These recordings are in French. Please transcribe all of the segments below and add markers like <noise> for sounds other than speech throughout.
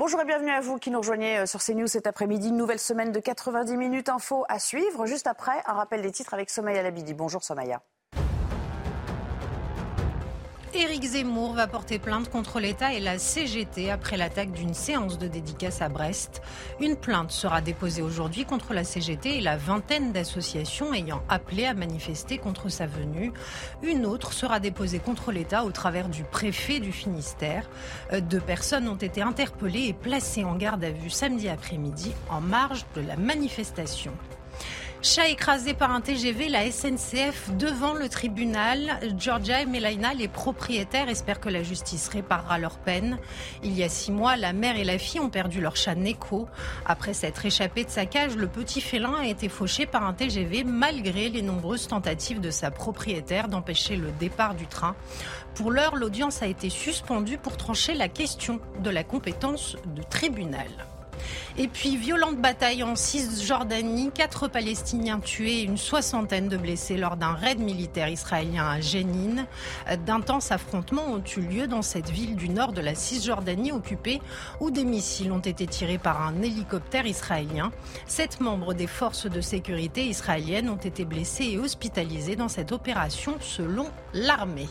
Bonjour et bienvenue à vous qui nous rejoignez euh, sur CNews cet après-midi. Une nouvelle semaine de 90 minutes info à suivre. Juste après, un rappel des titres avec Somaya Labidi. Bonjour Somaya. Éric Zemmour va porter plainte contre l'État et la CGT après l'attaque d'une séance de dédicace à Brest. Une plainte sera déposée aujourd'hui contre la CGT et la vingtaine d'associations ayant appelé à manifester contre sa venue. Une autre sera déposée contre l'État au travers du préfet du Finistère. Euh, deux personnes ont été interpellées et placées en garde à vue samedi après-midi en marge de la manifestation. Chat écrasé par un TGV, la SNCF devant le tribunal. Georgia et Melaina, les propriétaires, espèrent que la justice réparera leur peine. Il y a six mois, la mère et la fille ont perdu leur chat Neko. Après s'être échappé de sa cage, le petit félin a été fauché par un TGV malgré les nombreuses tentatives de sa propriétaire d'empêcher le départ du train. Pour l'heure, l'audience a été suspendue pour trancher la question de la compétence de tribunal. Et puis, violente bataille en Cisjordanie, quatre Palestiniens tués et une soixantaine de blessés lors d'un raid militaire israélien à Jenin. D'intenses affrontements ont eu lieu dans cette ville du nord de la Cisjordanie occupée où des missiles ont été tirés par un hélicoptère israélien. Sept membres des forces de sécurité israéliennes ont été blessés et hospitalisés dans cette opération selon l'armée.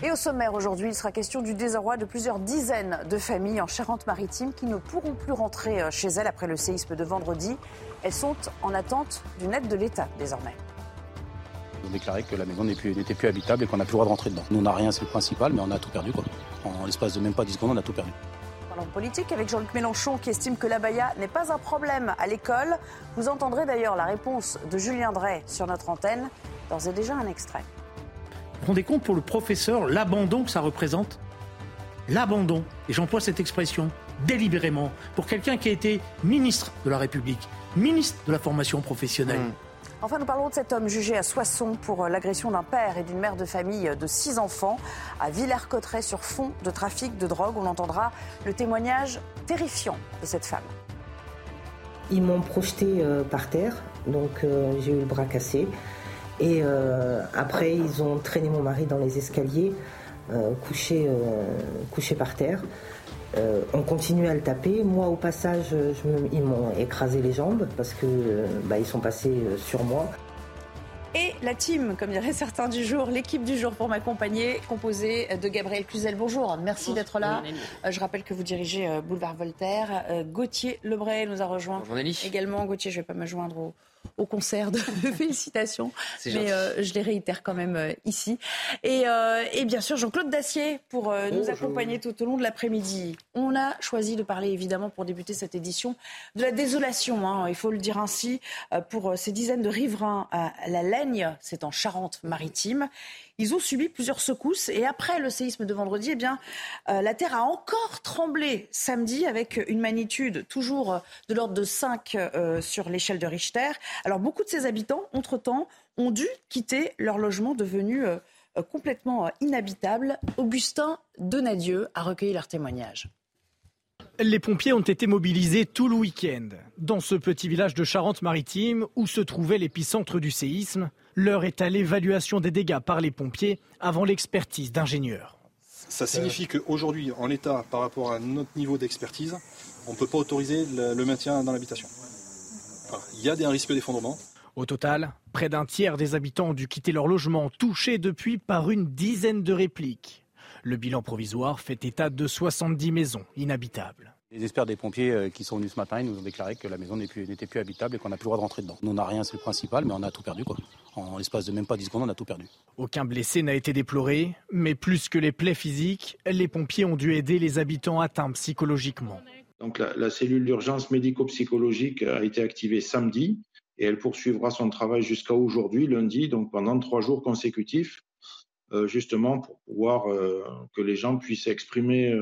Et au sommaire aujourd'hui, il sera question du désarroi de plusieurs dizaines de familles en Charente-Maritime qui ne pourront plus rentrer euh, chez elles après le séisme de vendredi. Elles sont en attente d'une aide de l'État désormais. Ils ont déclaré que la maison n'était plus, habitable et qu'on n'a plus le droit de rentrer dedans. Nous, on n'a rien, c'est le principal, mais on a tout perdu. Quoi. En l'espace de même pas 10 secondes, on a tout perdu. Parlons politique avec Jean-Luc Mélenchon qui estime que l'abaya n'est pas un problème à l'école. Vous entendrez d'ailleurs la réponse de Julien Drey sur notre antenne. D'ores et déjà un extrait. Vous rendez compte pour le professeur l'abandon que ça représente L'abandon, et j'emploie cette expression délibérément, pour quelqu'un qui a été ministre de la République, ministre de la formation professionnelle. Mmh. Enfin, nous parlerons de cet homme jugé à Soissons pour euh, l'agression d'un père et d'une mère de famille de six enfants à Villers-Cotterêts sur fond de trafic de drogue. On entendra le témoignage terrifiant de cette femme. Ils m'ont projeté euh, par terre, donc euh, j'ai eu le bras cassé. Et euh, après, ils ont traîné mon mari dans les escaliers, euh, couché, euh, couché par terre. on continuait à le taper. Moi, au passage, ils m'ont écrasé les jambes parce que bah, ils sont passés sur moi. Et la team, comme diraient <laughs> certains du jour, l'équipe du jour pour m'accompagner, composée de Gabriel Cluzel. Bonjour, merci d'être là. je rappelle que vous dirigez Boulevard Voltaire. Gauthier Lebray nous a rejoint également. Gauthier, je ne vais pas me joindre au, au concert de <laughs> félicitations. Mais euh, je les réitère quand même euh, ici. Et, euh, et, bien sûr, Jean-Claude Dacier pour nous accompagner tout au long de l'après-midi. On a choisi de parler évidemment pour débuter cette édition de la désolation, hein, il faut le dire ainsi, pour ces dizaines de riverains à la Laigne, c'est en Charente-Maritime. Ils ont subi plusieurs secousses et après le séisme de vendredi, eh bien, euh, la terre a encore tremblé samedi avec une magnitude toujours euh, de l'ordre de 5 euh, sur l'échelle de Richter. Alors beaucoup de ces habitants, entre-temps, ont dû quitter leur logement devenu complètement inhabitable. Augustin Donadieu a recueilli leur témoignage. Les pompiers ont été mobilisés tout le week-end dans ce petit village de Charente-Maritime où se trouvait l'épicentre du séisme. L'heure est à l'évaluation des dégâts par les pompiers avant l'expertise d'ingénieurs. Ça signifie qu'aujourd'hui, en l'état, par rapport à notre niveau d'expertise, on ne peut pas autoriser le maintien dans l'habitation. il y a des risques d'effondrement. Au total, près d'un tiers des habitants ont dû quitter leur logement, touchés depuis par une dizaine de répliques. Le bilan provisoire fait état de 70 maisons inhabitables. Les experts des pompiers euh, qui sont venus ce matin, ils nous ont déclaré que la maison n'était plus, habitable et qu'on n'a plus le droit de rentrer dedans. Nous, on n'a rien, c'est le principal, mais on a tout perdu. Quoi. En l'espace de même pas 10 secondes, on a tout perdu. Aucun blessé n'a été déploré, mais plus que les plaies physiques, les pompiers ont dû aider les habitants atteints psychologiquement. Donc la, la cellule d'urgence médico-psychologique a été activée samedi et elle poursuivra son travail jusqu'à aujourd'hui, lundi, donc pendant trois jours consécutifs justement pour pouvoir que les gens puissent exprimer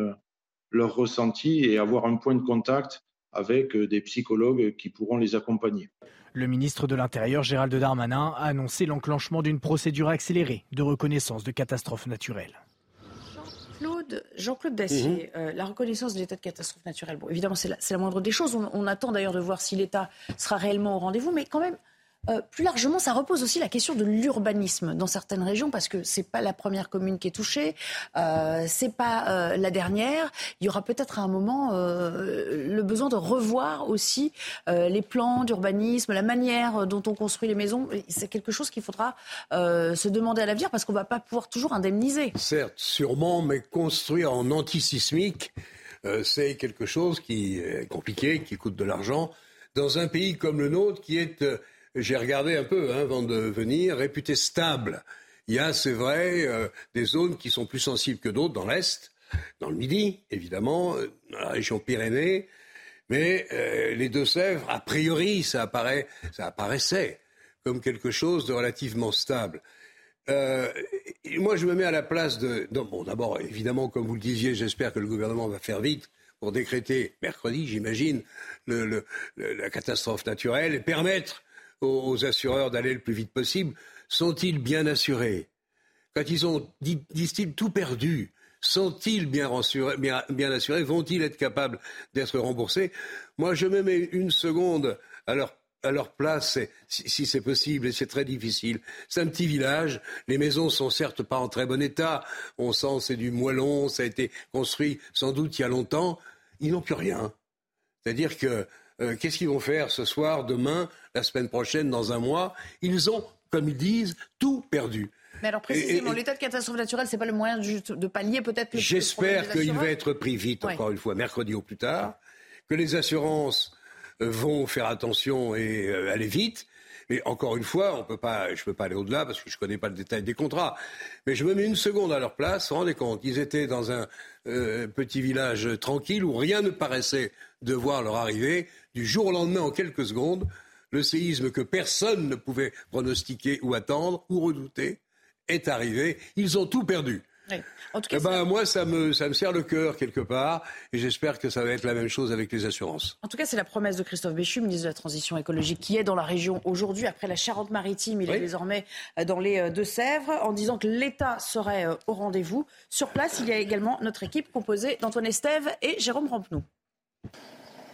leurs ressentis et avoir un point de contact avec des psychologues qui pourront les accompagner. Le ministre de l'Intérieur, Gérald Darmanin, a annoncé l'enclenchement d'une procédure accélérée de reconnaissance de catastrophes naturelles. Jean-Claude Dacier, mhm. euh, la reconnaissance de l'état de catastrophe naturelle, bon, évidemment, c'est la, moindre des choses. on attend d'ailleurs de voir si l'État sera réellement au rendez-vous, mais quand même, euh, plus largement, ça repose aussi la question de l'urbanisme dans certaines régions, parce que c'est pas la première commune qui est touchée, euh, c'est pas euh, la dernière. Il y aura peut-être à un moment euh, le besoin de revoir aussi les plans d'urbanisme, la manière dont on construit les maisons. C'est quelque chose qu'il faudra se demander à l'avenir, parce qu'on va pas pouvoir toujours indemniser. Certes, sûrement, mais construire en antisismique, c'est quelque chose qui est compliqué, qui coûte de l'argent. Dans un pays comme le nôtre, qui est j'ai regardé un peu hein, avant de venir, réputé stable. Il y a, c'est vrai, euh, des zones qui sont plus sensibles que d'autres dans l'Est, dans le Midi, évidemment, euh, dans la région Pyrénées. Mais euh, les Deux-Sèvres, a priori, ça, apparaît, ça apparaissait comme quelque chose de relativement stable. moi, je me mets à la place de. bon, d'abord, évidemment, comme vous le disiez, j'espère que le gouvernement va faire vite pour décréter mercredi, j'imagine, la catastrophe naturelle et permettre aux, assureurs d'aller le plus vite possible, sont-ils bien assurés? Quand ils ont, disent-ils, tout perdu, sont-ils bien, bien, assurés? Vont-ils être capables d'être remboursés? Moi, je me mets une seconde à leur, à leur place, si, c'est possible, et c'est très difficile. C'est un petit village, les maisons sont certes pas en très bon état, on sent c'est du moellon, ça a été construit sans doute il y a longtemps, ils n'ont plus rien. C'est-à-dire que euh, qu'est-ce qu'ils vont faire ce soir, demain, la semaine prochaine, dans un mois? Ils ont, comme ils disent, tout perdu. Mais alors précisément, l'état de catastrophe naturelle, c'est pas le moyen de, pallier peut-être J'espère qu'il va être pris vite, encore une fois, mercredi ou plus tard, que les assurances euh, vont faire attention et euh, aller vite. Mais encore une fois, on peut pas, je ne peux pas aller au-delà parce que je ne connais pas le détail des contrats. Mais je me mets une seconde à leur place. Vous vous rendez compte, ils étaient dans un petit village tranquille où rien ne paraissait devoir leur arriver du jour au lendemain, en quelques secondes, le séisme que personne ne pouvait pronostiquer ou attendre ou redouter est arrivé. Ils ont tout perdu. En tout cas, eh ben, moi, ça me, ça me serre le cœur quelque part, et j'espère que ça va être la même chose avec les assurances. En tout cas, c'est la promesse de Christophe Béchu, ministre de la Transition écologique, qui est dans la région aujourd'hui. Après la Charente-Maritime, il est désormais euh, dans les euh, Deux-Sèvres, en disant que l'État serait euh, au rendez-vous. Sur place, il y a également notre équipe composée d'Antoine Estève et Jérôme Rampenou.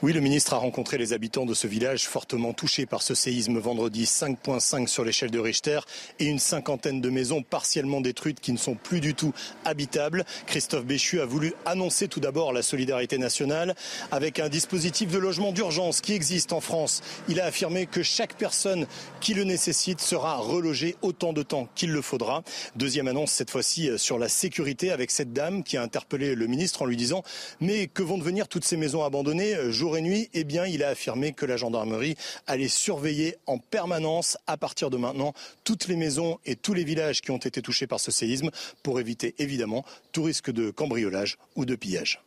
Oui, le ministre a rencontré les habitants de ce village fortement touché par ce séisme vendredi 5.5 sur l'échelle de Richter et une cinquantaine de maisons partiellement détruites qui ne sont plus du tout habitables. Christophe Béchu a voulu annoncer tout d'abord la solidarité nationale avec un dispositif de logement d'urgence qui existe en France. Il a affirmé que chaque personne qui le nécessite sera relogée autant de temps qu'il le faudra. Deuxième annonce cette fois-ci sur la sécurité avec cette dame qui a interpellé le ministre en lui disant mais que vont devenir toutes ces maisons abandonnées jour et nuit, eh bien, il a affirmé que la gendarmerie allait surveiller en permanence, à partir de maintenant, toutes les maisons et tous les villages qui ont été touchés par ce séisme pour éviter évidemment tout risque de cambriolage ou de pillage.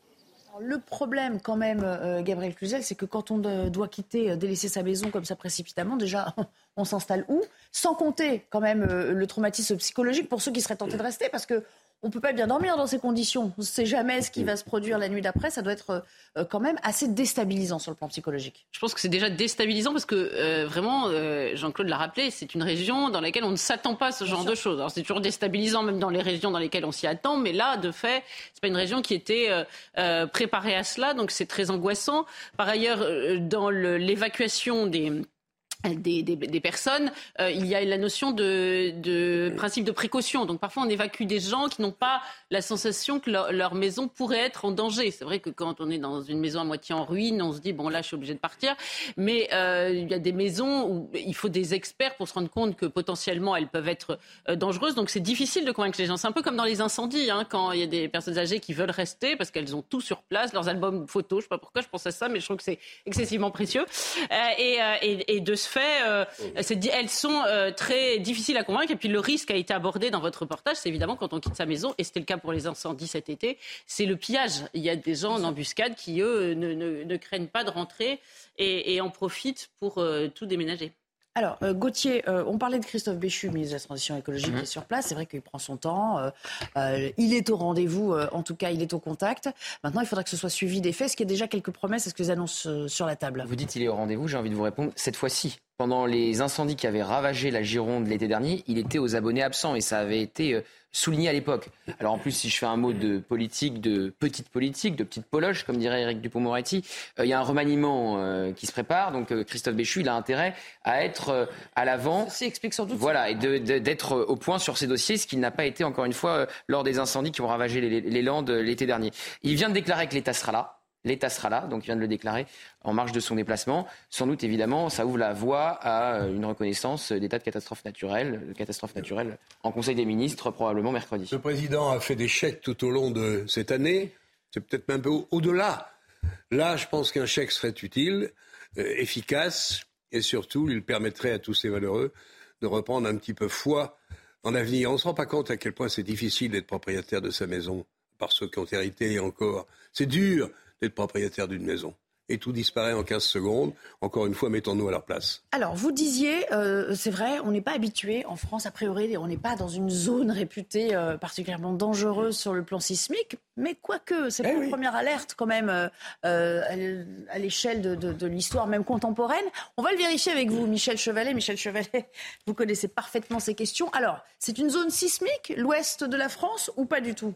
Le problème quand même, euh, Gabriel Cluzel, c'est que quand on doit quitter, euh, délaisser sa maison comme ça précipitamment, déjà, <laughs> on s'installe où? Sans compter quand même euh, le traumatisme psychologique pour ceux qui seraient tentés de rester, parce que on ne peut pas bien dormir dans ces conditions. On ne sait jamais ce qui va se produire la nuit d'après. Ça doit être euh, quand même assez déstabilisant sur le plan psychologique. Je pense que c'est déjà déstabilisant parce que euh, vraiment, euh, Jean-Claude l'a rappelé, c'est une région dans laquelle on ne s'attend pas à ce genre de choses. Alors c'est toujours déstabilisant même dans les régions dans lesquelles on s'y attend, mais là, de fait, c'est pas une région qui était préparée à cela, donc c'est très angoissant. Par ailleurs, dans l'évacuation des des, personnes, euh, il y a la notion de, principe de précaution. Donc parfois on évacue des gens qui n'ont pas la sensation que leur, maison pourrait être en danger. C'est vrai que quand on est dans une maison à moitié en ruine, on se dit bon là je suis obligé de partir. Mais euh, il y a des maisons où il faut des experts pour se rendre compte que potentiellement elles peuvent être euh, dangereuses. Donc c'est difficile de convaincre les gens. C'est un peu comme dans les incendies, hein, quand il y a des personnes âgées qui veulent rester parce qu'elles ont tout sur place, leurs albums photos. Je sais pas pourquoi je pense à ça, mais je trouve que c'est excessivement précieux. et de ce fait, euh, elles sont euh, très difficiles à convaincre. Et puis le risque a été abordé dans votre reportage, c'est évidemment quand on quitte sa maison, et c'était le cas pour les incendies cet été, c'est le pillage. Il y a des gens en embuscade qui, eux, ne, craignent pas de rentrer et, en profitent pour euh, tout déménager. Alors, euh, Gauthier, euh, on parlait de Christophe Béchu, ministre de la Transition écologique, mhm. qui est sur place. C'est vrai qu'il prend son temps. Euh, il est au rendez-vous, en tout cas, il est au contact. Maintenant, il faudra que ce soit suivi des faits. Est-ce qu'il y a déjà quelques promesses? Est-ce que vous annoncent sur la table? Vous dites qu'il est au rendez-vous. J'ai envie de vous répondre cette fois-ci pendant les incendies qui avaient ravagé la Gironde l'été dernier, il était aux abonnés absents et ça avait été souligné à l'époque. Alors en plus, si je fais un mot de politique, de petite politique, de petite poloche, comme dirait Eric Dupont-Moretti, euh, il y a un remaniement euh, qui se prépare. Donc Christophe Béchu, il a intérêt à être à l'avant. Ça explique sans doute. Voilà, et d'être au point sur ces dossiers, ce qui n'a pas été encore une fois lors des incendies qui ont ravagé les Landes l'été dernier. Il vient de déclarer que l'État sera là. L'État sera là, donc il vient de le déclarer en marge de son déplacement. Sans doute, évidemment, ça ouvre la voie à une reconnaissance d'état de catastrophe naturelle, de catastrophe naturelle en Conseil des ministres, probablement mercredi. Le président a fait des chèques tout au long de cette année. C'est peut-être même un peu au-delà. Là, je pense qu'un chèque serait utile, euh, efficace, et surtout, il permettrait à tous ces valeureux de reprendre un petit peu foi en l'avenir. On ne se rend pas compte à quel point c'est difficile d'être propriétaire de sa maison par ceux qui ont hérité encore. C'est dur d'être propriétaire d'une maison. Et tout disparaît en 15 secondes. Encore une fois, mettons-nous à leur place. Alors, vous disiez, euh, c'est vrai, on n'est pas habitué en France, a priori, on n'est pas dans une zone réputée euh, particulièrement dangereuse sur le plan sismique. Mais quoique, c'est eh pas une première alerte quand même euh, à l'échelle de, de l'histoire même contemporaine. On va le vérifier avec vous, Michel Chevalet. Michel Chevalet, <laughs> vous connaissez parfaitement ces questions. Alors, c'est une zone sismique, l'ouest de la France, ou pas du tout?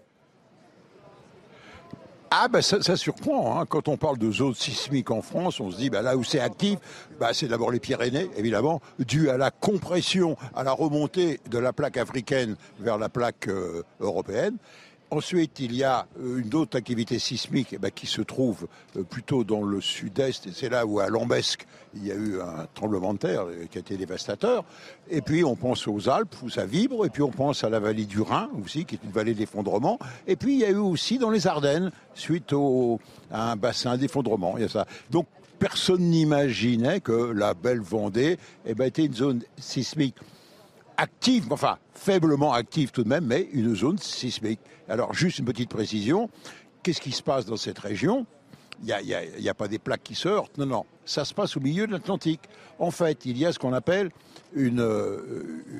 Ah ben ça, surprend. Hein. Quand on parle de zone sismique en France, on se dit ben là où c'est actif, ben, c'est d'abord les Pyrénées, évidemment, dû à la compression, à la remontée de la plaque africaine vers la plaque euh, européenne. Ensuite, il y a euh, une autre activité sismique eh ben, qui se trouve euh, plutôt dans le sud-est, et c'est là où à Lambesque, il y a eu un tremblement de terre euh, qui a été dévastateur. Et puis on pense aux Alpes où ça vibre, et puis on pense à la vallée du Rhin aussi, qui est une vallée d'effondrement. Et puis il y a eu aussi dans les Ardennes, suite au, à un bassin d'effondrement. Il y a ça. Donc personne n'imaginait que la belle Vendée eh ben, était une zone sismique active, enfin faiblement active tout de même, mais une zone sismique. Alors juste une petite précision, qu'est-ce qui se passe dans cette région? Il n'y a, pas des plaques qui sortent, non, non, ça se passe au milieu de l'Atlantique. En fait, il y a ce qu'on appelle une, euh,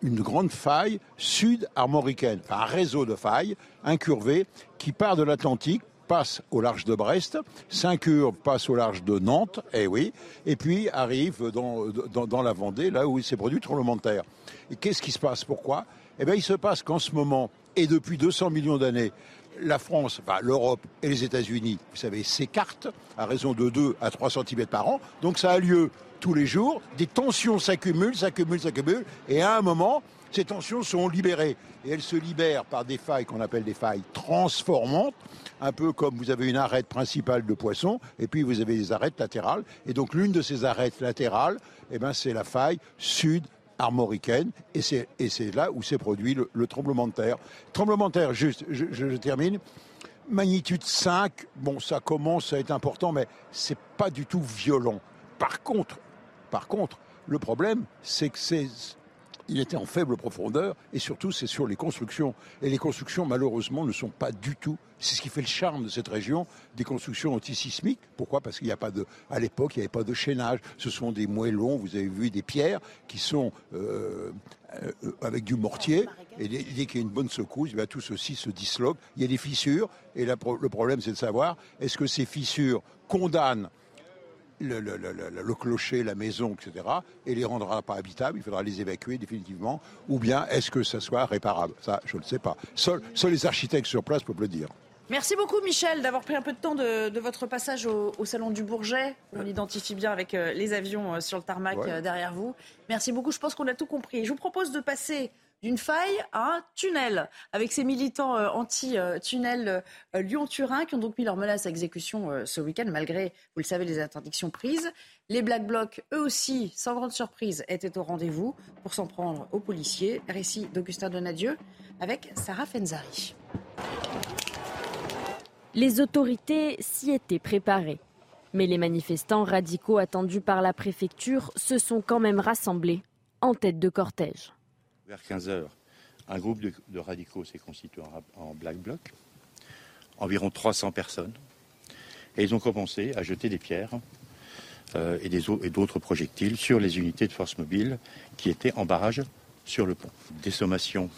une grande faille sud-armoricaine, enfin un réseau de failles incurvé qui part de l'Atlantique passe au large de Brest, s'incurve, passe au large de Nantes, eh oui, et puis arrive dans, dans, la Vendée, là où il s'est produit tremblement de terre. Et qu'est-ce qui se passe? Pourquoi? Eh bien, il se passe qu'en ce moment, et depuis 200 millions d'années, la France, enfin, l'Europe et les États-Unis, vous savez, s'écartent à raison de 2 à 3 cm par an. Donc ça a lieu tous les jours. Des tensions s'accumulent, s'accumulent, s'accumulent. Et à un moment, ces tensions sont libérées. Et elles se libèrent par des failles qu'on appelle des failles transformantes, un peu comme vous avez une arête principale de poisson, et puis vous avez des arêtes latérales. Et donc l'une de ces arêtes latérales, eh ben, c'est la faille sud armoricaine, et c'est, là où s'est produit le, tremblement de terre. Tremblement de terre, juste, je, termine, magnitude 5, bon, ça commence à être important, mais c'est pas du tout violent. Par contre, par contre, le problème, c'est que c'est il était en faible profondeur et surtout c'est sur les constructions. Et les constructions malheureusement ne sont pas du tout, c'est ce qui fait le charme de cette région, des constructions antisismiques. Pourquoi? Parce qu'il n'y a pas de, à l'époque il n'y avait pas de chaînage. Ce sont des moellons, vous avez vu des pierres qui sont euh, euh, avec du mortier. Et dès, qu'il y a une bonne secousse, eh tout ceci se disloque. Il y a des fissures et le problème c'est de savoir est-ce que ces fissures condamnent le, clocher, la maison, etc., et les rendra pas habitables, il faudra les évacuer définitivement, ou bien est-ce que ça soit réparable? Ça, je ne sais pas. Seuls les architectes sur place peuvent le dire. Merci beaucoup Michel d'avoir pris un peu de temps de, votre passage au, Salon du Bourget. On l'identifie bien avec euh, les avions euh, sur le tarmac euh, derrière vous. Merci beaucoup, je pense qu'on a tout compris. Je vous propose de passer d'une faille à un tunnel, avec ces militants anti-tunnel Lyon-Turin qui ont donc mis leur menace à exécution ce week-end, malgré, vous le savez, les interdictions prises. Les Black Blocs, eux aussi, sans grande surprise, étaient au rendez-vous pour s'en prendre aux policiers. Récit d'Augustin Donadieu avec Sarah Fenzari. Les autorités s'y étaient préparées. Mais les manifestants radicaux attendus par la préfecture se sont quand même rassemblés en tête de cortège. Vers 15 heures, un groupe de, radicaux s'est constitué en, Black Bloc, environ 300 personnes, et ils ont commencé à jeter des pierres euh, et d'autres projectiles sur les unités de force mobile qui étaient en barrage sur le pont. Des sommations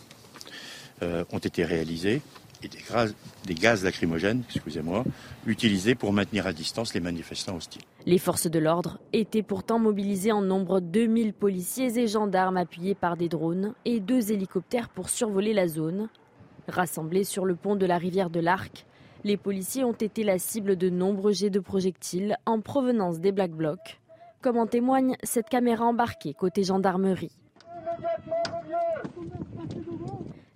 euh, ont été réalisées et des, gaz lacrymogènes, excusez-moi, utilisés pour maintenir à distance les manifestants hostiles. Les forces de l'ordre étaient pourtant mobilisées en nombre 2000 policiers et gendarmes appuyés par des drones et deux hélicoptères pour survoler la zone. Rassemblés sur le pont de la rivière de l'Arc, les policiers ont été la cible de nombreux jets de projectiles en provenance des Black Blocs, comme en témoigne cette caméra embarquée côté gendarmerie.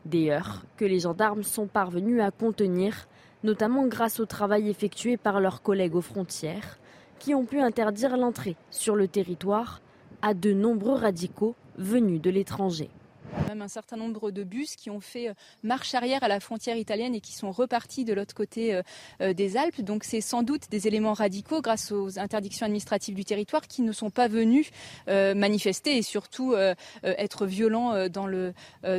Des heurts que les gendarmes sont parvenus à contenir, notamment grâce au travail effectué par leurs collègues aux frontières, qui ont pu interdire l'entrée sur le territoire à de nombreux radicaux venus de l'étranger même un certain nombre de bus qui ont fait euh, marche arrière à la frontière italienne et qui sont repartis de l'autre côté euh, euh, des Alpes. Donc c'est sans doute des éléments radicaux grâce aux interdictions administratives du territoire qui ne sont pas venus manifester et surtout être violents dans le,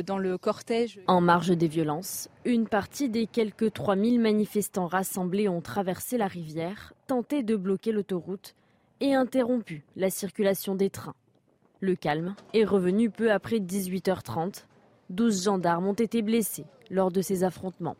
dans le cortège. En marge des violences, une partie des quelques 3000 manifestants rassemblés ont traversé la rivière, tenté de bloquer l'autoroute et interrompu la circulation des trains. Le calme est revenu peu après 18h30. 12 gendarmes ont été blessés lors de ces affrontements.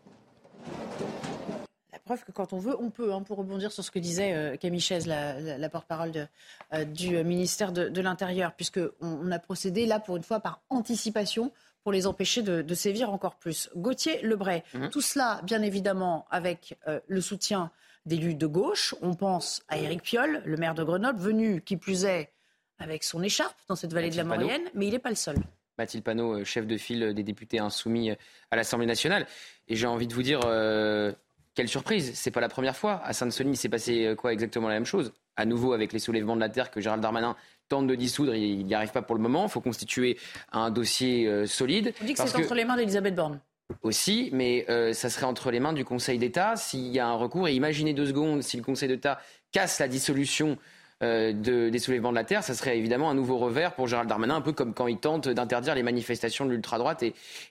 La preuve que quand on veut, on peut, hein, pour rebondir sur ce que disait euh, Camille Chaise, la, porte-parole euh, du ministère de, l'Intérieur, puisqu'on on a procédé là pour une fois par anticipation pour les empêcher de, sévir encore plus. Gauthier Lebray, mhm. tout cela bien évidemment avec euh, le soutien d'élus de gauche. On pense à Éric Piolle, le maire de Grenoble, venu qui plus est avec son écharpe dans cette vallée de la Maurienne, mais il n'est pas le seul. Mathilde Panot, euh, chef de file des députés insoumis euh, à l'Assemblée nationale. Et j'ai envie de vous dire, euh, quelle surprise, c'est pas la première fois. À Sainte-Soline, il s'est passé quoi exactement la même chose? À nouveau avec les soulèvements de la terre que Gérald Darmanin tente de dissoudre, il n'y arrive pas pour le moment. Il faut constituer un dossier solide. On dit que c'est entre les mains d'Elisabeth Borne aussi, mais ça serait entre les mains du Conseil d'État s'il y a un recours. Et imaginez deux secondes si le Conseil d'État casse la dissolution euh, des soulèvements de la terre, ça serait évidemment un nouveau revers pour Gérald Darmanin, un peu comme quand il tente d'interdire les manifestations de l'ultra-droite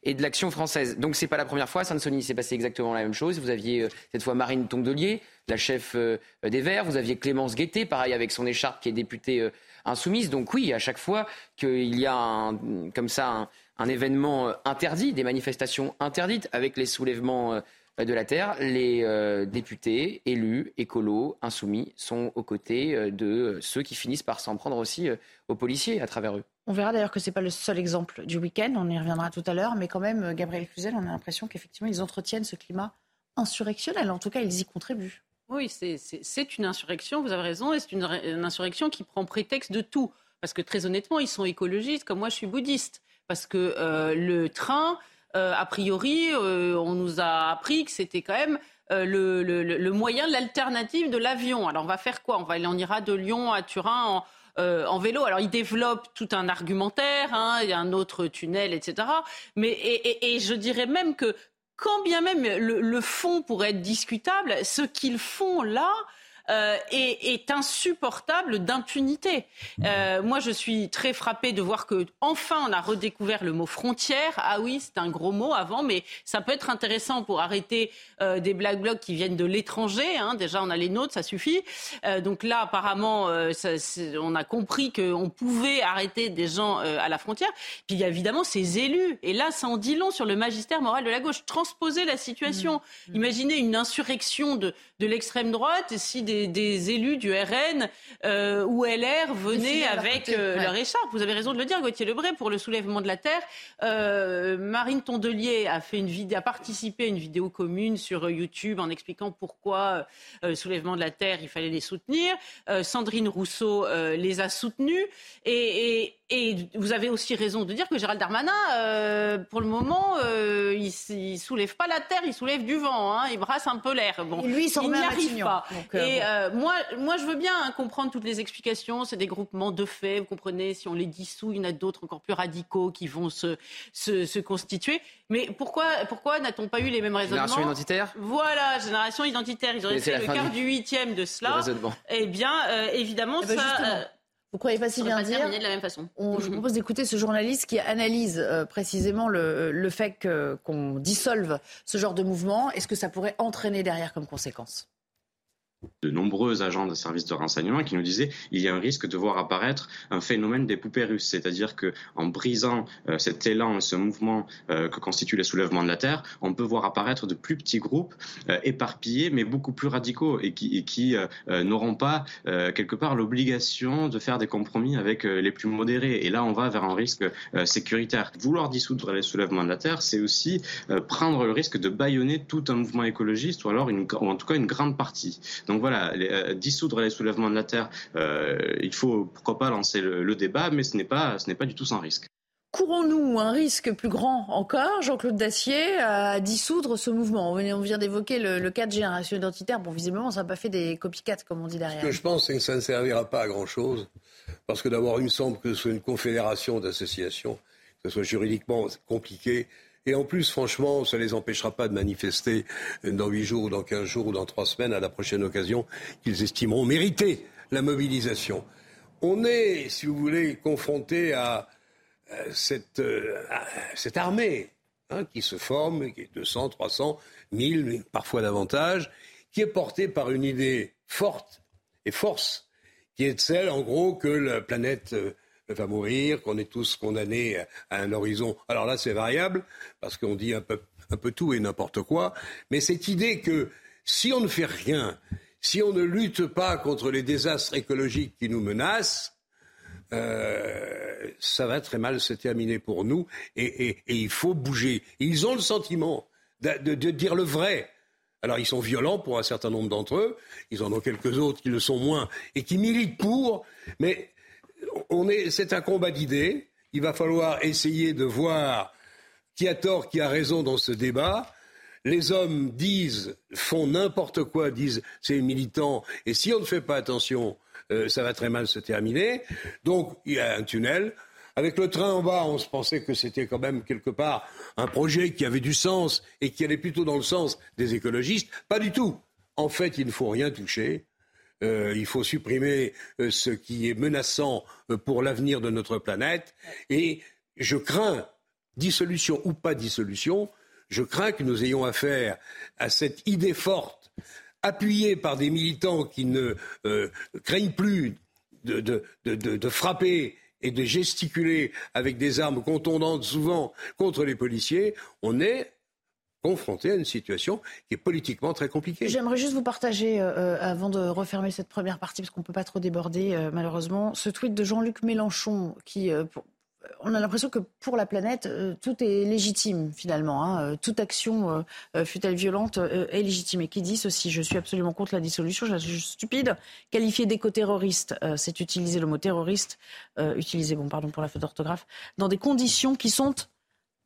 et, de l'action française. Donc c'est pas la première fois. Saint-Denis s'est passé exactement la même chose. Vous aviez euh, cette fois Marine Tondelier, la chef euh, des Verts. Vous aviez Clémence Guettet, pareil avec son écharpe qui est députée insoumise. Donc oui, à chaque fois qu'il y a comme ça un, événement interdit, des manifestations interdites avec les soulèvements de la Terre, les euh, députés, élus, écolos, insoumis sont aux côtés euh, de ceux qui finissent par s'en prendre aussi euh, aux policiers à travers eux. On verra d'ailleurs que ce n'est pas le seul exemple du week-end, on y reviendra tout à l'heure, mais quand même, Gabriel Cluzel, on a l'impression qu'effectivement, ils entretiennent ce climat insurrectionnel. En tout cas, ils y contribuent. Oui, c'est une insurrection, vous avez raison, et c'est une, une insurrection qui prend prétexte de tout. Parce que très honnêtement, ils sont écologistes, comme moi je suis bouddhiste. Parce que le train, euh, a priori, euh, on nous a appris que c'était quand même euh, le, moyen, l'alternative de l'avion. Alors on va faire quoi? On, va, on ira de Lyon à Turin en, vélo. Alors il développe tout un argumentaire, hein, il y a un autre tunnel, etc. Mais et, je dirais même que quand bien même le fond pourrait être discutable, ce qu'ils font là, euh, est, insupportable d'impunité. Euh, moi, je suis très frappée de voir que enfin on a redécouvert le mot frontière. Ah oui, c'est un gros mot avant, mais ça peut être intéressant pour arrêter euh, des black blocs qui viennent de l'étranger. Hein. Déjà, on a les nôtres, ça suffit. donc là, apparemment, on a compris qu'on pouvait arrêter des gens à la frontière. Puis il y a évidemment ces élus. Et là, ça en dit long sur le magistère moral de la gauche. Transposer la situation. Mmh. Imaginez une insurrection de, de l'extrême droite si des des, élus du RN euh, ou LR venaient avec euh, leur écharpe. Vous avez raison de le dire, Gauthier Lebray, pour le soulèvement de la terre. Euh, Marine Tondelier a fait une vidéo, a participé à une vidéo commune sur YouTube en expliquant pourquoi le soulèvement de la terre, il fallait les soutenir. Sandrine Rousseau les a soutenus et, et vous avez aussi raison de dire que Gérald Darmanin, euh, pour le moment, euh, il, ne soulève pas la terre, il soulève du vent. Hein, il brasse un peu l'air. Bon, lui, il n'y arrive pas. Euh, et moi, moi, je veux bien hein, comprendre toutes les explications. C'est des groupements de faits. Vous comprenez, si on les dissout, il y en a d'autres encore plus radicaux qui vont se, se, se constituer. Mais pourquoi, pourquoi n'a-t-on pas eu les mêmes raisonnements Génération identitaire Voilà, génération identitaire. Ils auraient fait le quart du huitième de cela. Eh bien, évidemment, eh ben, ça. Vous croyez pas si bien dire de la même façon. On, je vous <laughs> propose d'écouter ce journaliste qui analyse euh, précisément le, le fait qu'on dissolve ce genre de mouvement et ce que ça pourrait entraîner derrière comme conséquence? De nombreux agents de services de renseignement qui nous disaient il y a un risque de voir apparaître un phénomène des poupées russes, c'est-à-dire que en brisant euh, cet élan, ce mouvement euh, que constitue les soulèvements de la terre, on peut voir apparaître de plus petits groupes euh, éparpillés, mais beaucoup plus radicaux et qui, et n'auront pas quelque part l'obligation de faire des compromis avec les plus modérés. Et là, on va vers un risque sécuritaire. Vouloir dissoudre les soulèvements de la terre, c'est aussi prendre le risque de bâillonner tout un mouvement écologiste ou alors en tout cas une grande partie. Donc voilà, euh, dissoudre les soulèvements de la terre, euh, il faut pourquoi pas lancer le, débat, mais ce n'est pas, ce n'est pas du tout sans risque. Courons-nous un risque plus grand encore, Jean-Claude Dacier, à dissoudre ce mouvement? On vient d'évoquer le, cas de génération identitaire. Bon, visiblement, ça n'a pas fait des copycats, comme on dit derrière. Ce que je pense, c'est que ça ne servira pas à grand-chose. Parce que d'abord, il me semble que ce soit une confédération d'associations, que ce soit juridiquement compliqué. Et en plus, franchement, ça ne les empêchera pas de manifester dans huit jours ou dans quinze jours ou dans trois semaines à la prochaine occasion qu'ils estimeront mériter la mobilisation. On est, si vous voulez, confronté à, cette, cette, armée hein, qui se forme, qui est 200, 300, 1000, parfois davantage, qui est portée par une idée forte et force, qui est celle, en gros, que la planète euh, va mourir, qu'on est tous condamnés à un horizon. Alors là, c'est variable, parce qu'on dit un peu, un peu tout et n'importe quoi, mais cette idée que si on ne fait rien, si on ne lutte pas contre les désastres écologiques qui nous menacent, euh, ça va très mal se terminer pour nous et, il faut bouger. ils ont le sentiment de, de, dire le vrai. Alors ils sont violents pour un certain nombre d'entre eux, ils en ont quelques autres qui le sont moins et qui militent pour, mais c'est un combat d'idées. Il va falloir essayer de voir qui a tort, qui a raison dans ce débat. Les hommes disent, font n'importe quoi, disent c'est militant, et si on ne fait pas attention, euh, ça va très mal se terminer. Donc il y a un tunnel. Avec le train en bas, on se pensait que c'était quand même quelque part un projet qui avait du sens et qui allait plutôt dans le sens des écologistes. Pas du tout. En fait, il ne faut rien toucher. Euh, il faut supprimer euh, ce qui est menaçant euh, pour l'avenir de notre planète. Et je crains, dissolution ou pas dissolution, je crains que nous ayons affaire à cette idée forte, appuyée par des militants qui ne craignent plus de, de, frapper et de gesticuler avec des armes contondantes souvent contre les policiers, on est confronté à une situation qui est politiquement très compliquée. J'aimerais juste vous partager, euh, euh, avant de refermer cette première partie, parce qu'on ne peut pas trop déborder euh, malheureusement, ce tweet de Jean-Luc Mélenchon qui... on a l'impression que pour la planète, tout est légitime finalement. Hein. Toute action, fut-elle violente, est légitime. Et qui dit ceci Je suis absolument contre la dissolution, je suis stupide. Qualifier d'éco-terroriste, c'est utiliser le mot terroriste, utiliser, bon, pardon pour la faute d'orthographe, dans des conditions qui sont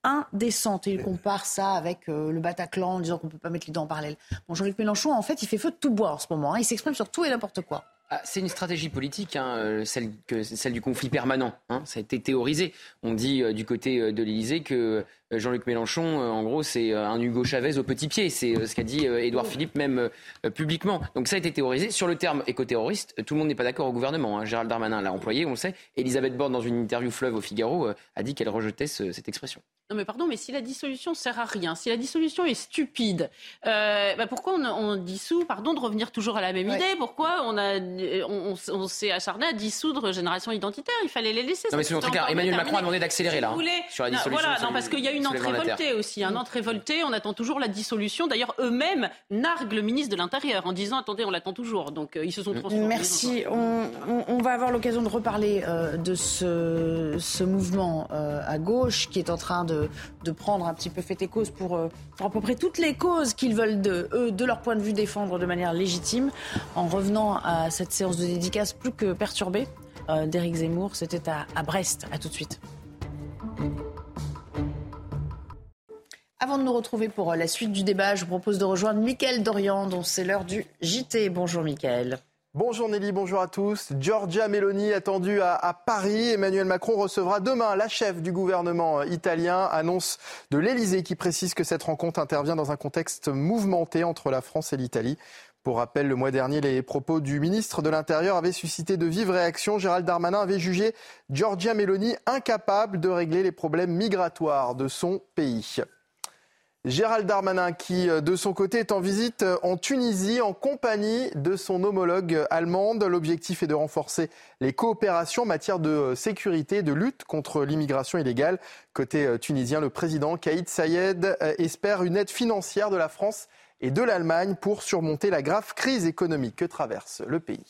indécente. Et il compare ça avec euh, le Bataclan en disant qu'on ne peut pas mettre les dents en parallèle. Bon, Jean-Luc Mélenchon, en fait, il fait feu de tout bois en ce moment. Hein. Il s'exprime sur tout et n'importe quoi. Ah, c'est une stratégie politique, hein, euh, celle, que, celle du conflit permanent. Hein. Ça a été théorisé. On dit euh, du côté de l'Élysée que Jean-Luc Mélenchon, en gros, c'est un Hugo Chavez au petit pied. C'est ce qu'a dit Édouard Philippe même publiquement. Donc ça a été théorisé. Sur le terme éco-terroriste, tout le monde n'est pas d'accord au gouvernement. Gérald Darmanin l'a employé, on le sait. Elisabeth Borne, dans une interview fleuve au Figaro, a dit qu'elle rejetait cette expression. Non mais pardon, mais si la dissolution sert à rien, si la dissolution est stupide, euh, bah pourquoi on, dissout, pardon, de revenir toujours à la même idée Pourquoi on, a, on, s'est acharné à dissoudre Génération Identitaire? Il fallait les laisser. Non mais c'est très clair. Emmanuel Macron a demandé d'accélérer là, hein, sur la dissolution. Voilà, non, parce qu'il y a une entrée révoltée aussi. Un entrée révoltée, on attend toujours la dissolution. D'ailleurs, eux-mêmes narguent le ministre de l'Intérieur en disant attendez, on l'attend toujours. Donc euh, ils se sont transformés. Merci. On, va avoir l'occasion de reparler euh, de ce, ce mouvement à gauche qui est en train de de, prendre un petit peu fait et cause pour, euh, pour, à peu près toutes les causes qu'ils veulent, de, eux, de leur point de vue, défendre de manière légitime. En revenant à cette séance de dédicace plus que perturbée euh, d'Éric Zemmour, c'était à, à Brest. À tout de suite. Avant de nous retrouver pour euh, la suite du débat, je vous propose de rejoindre Mickaël Dorian, dont c'est l'heure du JT. Bonjour Mickaël. Bonjour Nelly, bonjour à tous. Giorgia Meloni attendue à, Paris. Emmanuel Macron recevra demain la chef du gouvernement italien. Annonce de l'Elysée qui précise que cette rencontre intervient dans un contexte mouvementé entre la France et l'Italie. Pour rappel, le mois dernier, les propos du ministre de l'Intérieur avaient suscité de vives réactions. Gérald Darmanin avait jugé Giorgia Meloni incapable de régler les problèmes migratoires de son pays. Gérald Darmanin qui, euh, de son côté, est en visite euh, en Tunisie en compagnie de son homologue allemande. L'objectif est de renforcer les coopérations en matière de euh, sécurité et de lutte contre l'immigration illégale. Côté tunisien, le président Kaïd Sayed espère une aide financière de la France et de l'Allemagne pour surmonter la grave crise économique que traverse le pays.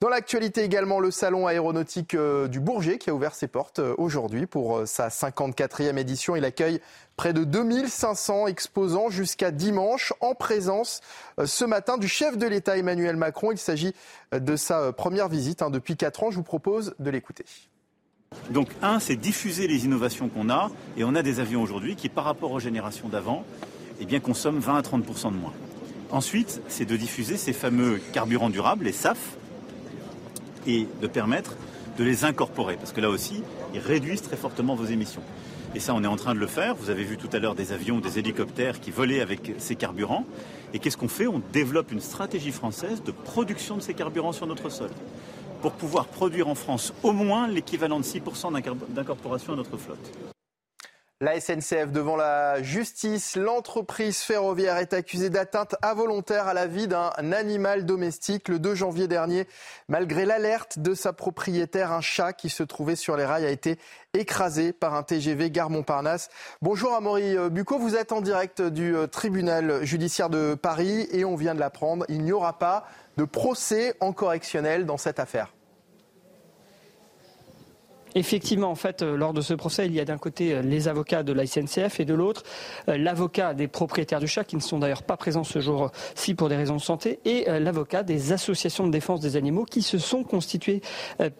Dans l'actualité également, le salon aéronautique euh, du Bourget qui a ouvert ses portes euh, aujourd'hui pour euh, sa 54e édition. Il accueille près de 2500 exposants jusqu'à dimanche en présence ce matin du chef de l'État Emmanuel Macron. Il s'agit de sa première visite hein, depuis 4 ans. Je vous propose de l'écouter. Donc un, c'est diffuser les innovations qu'on a. Et on a des avions aujourd'hui qui, par rapport aux générations d'avant, eh bien, consomment 20 à 30% de moins. Ensuite, c'est de diffuser ces fameux carburants durables, les SAF, et de permettre de les incorporer. Parce que là aussi, ils réduisent très fortement vos émissions. Et ça, on est en train de le faire. Vous avez vu tout à l'heure des avions, des hélicoptères qui volaient avec ces carburants. Et qu'est-ce qu'on fait? On développe une stratégie française de production de ces carburants sur notre sol. Pour pouvoir produire en France au moins l'équivalent de 6% d'incorporation à notre flotte. La SNCF devant la justice, l'entreprise ferroviaire est accusée d'atteinte involontaire à la vie d'un animal domestique. Le 2 janvier dernier, malgré l'alerte de sa propriétaire, un chat qui se trouvait sur les rails a été écrasé par un TGV gare Montparnasse. Bonjour Amaury Bucco, vous êtes en direct du euh, tribunal judiciaire de Paris et on vient de l'apprendre, il n'y aura pas de procès en correctionnel dans cette affaire. Effectivement, en fait, euh, lors de ce procès, il y a d'un côté euh, les avocats de la SNCF et de l'autre euh, l'avocat des propriétaires du chat, qui ne sont d'ailleurs pas présents ce jour-ci pour des raisons de santé, et l'avocat des associations de défense des animaux qui se sont constituées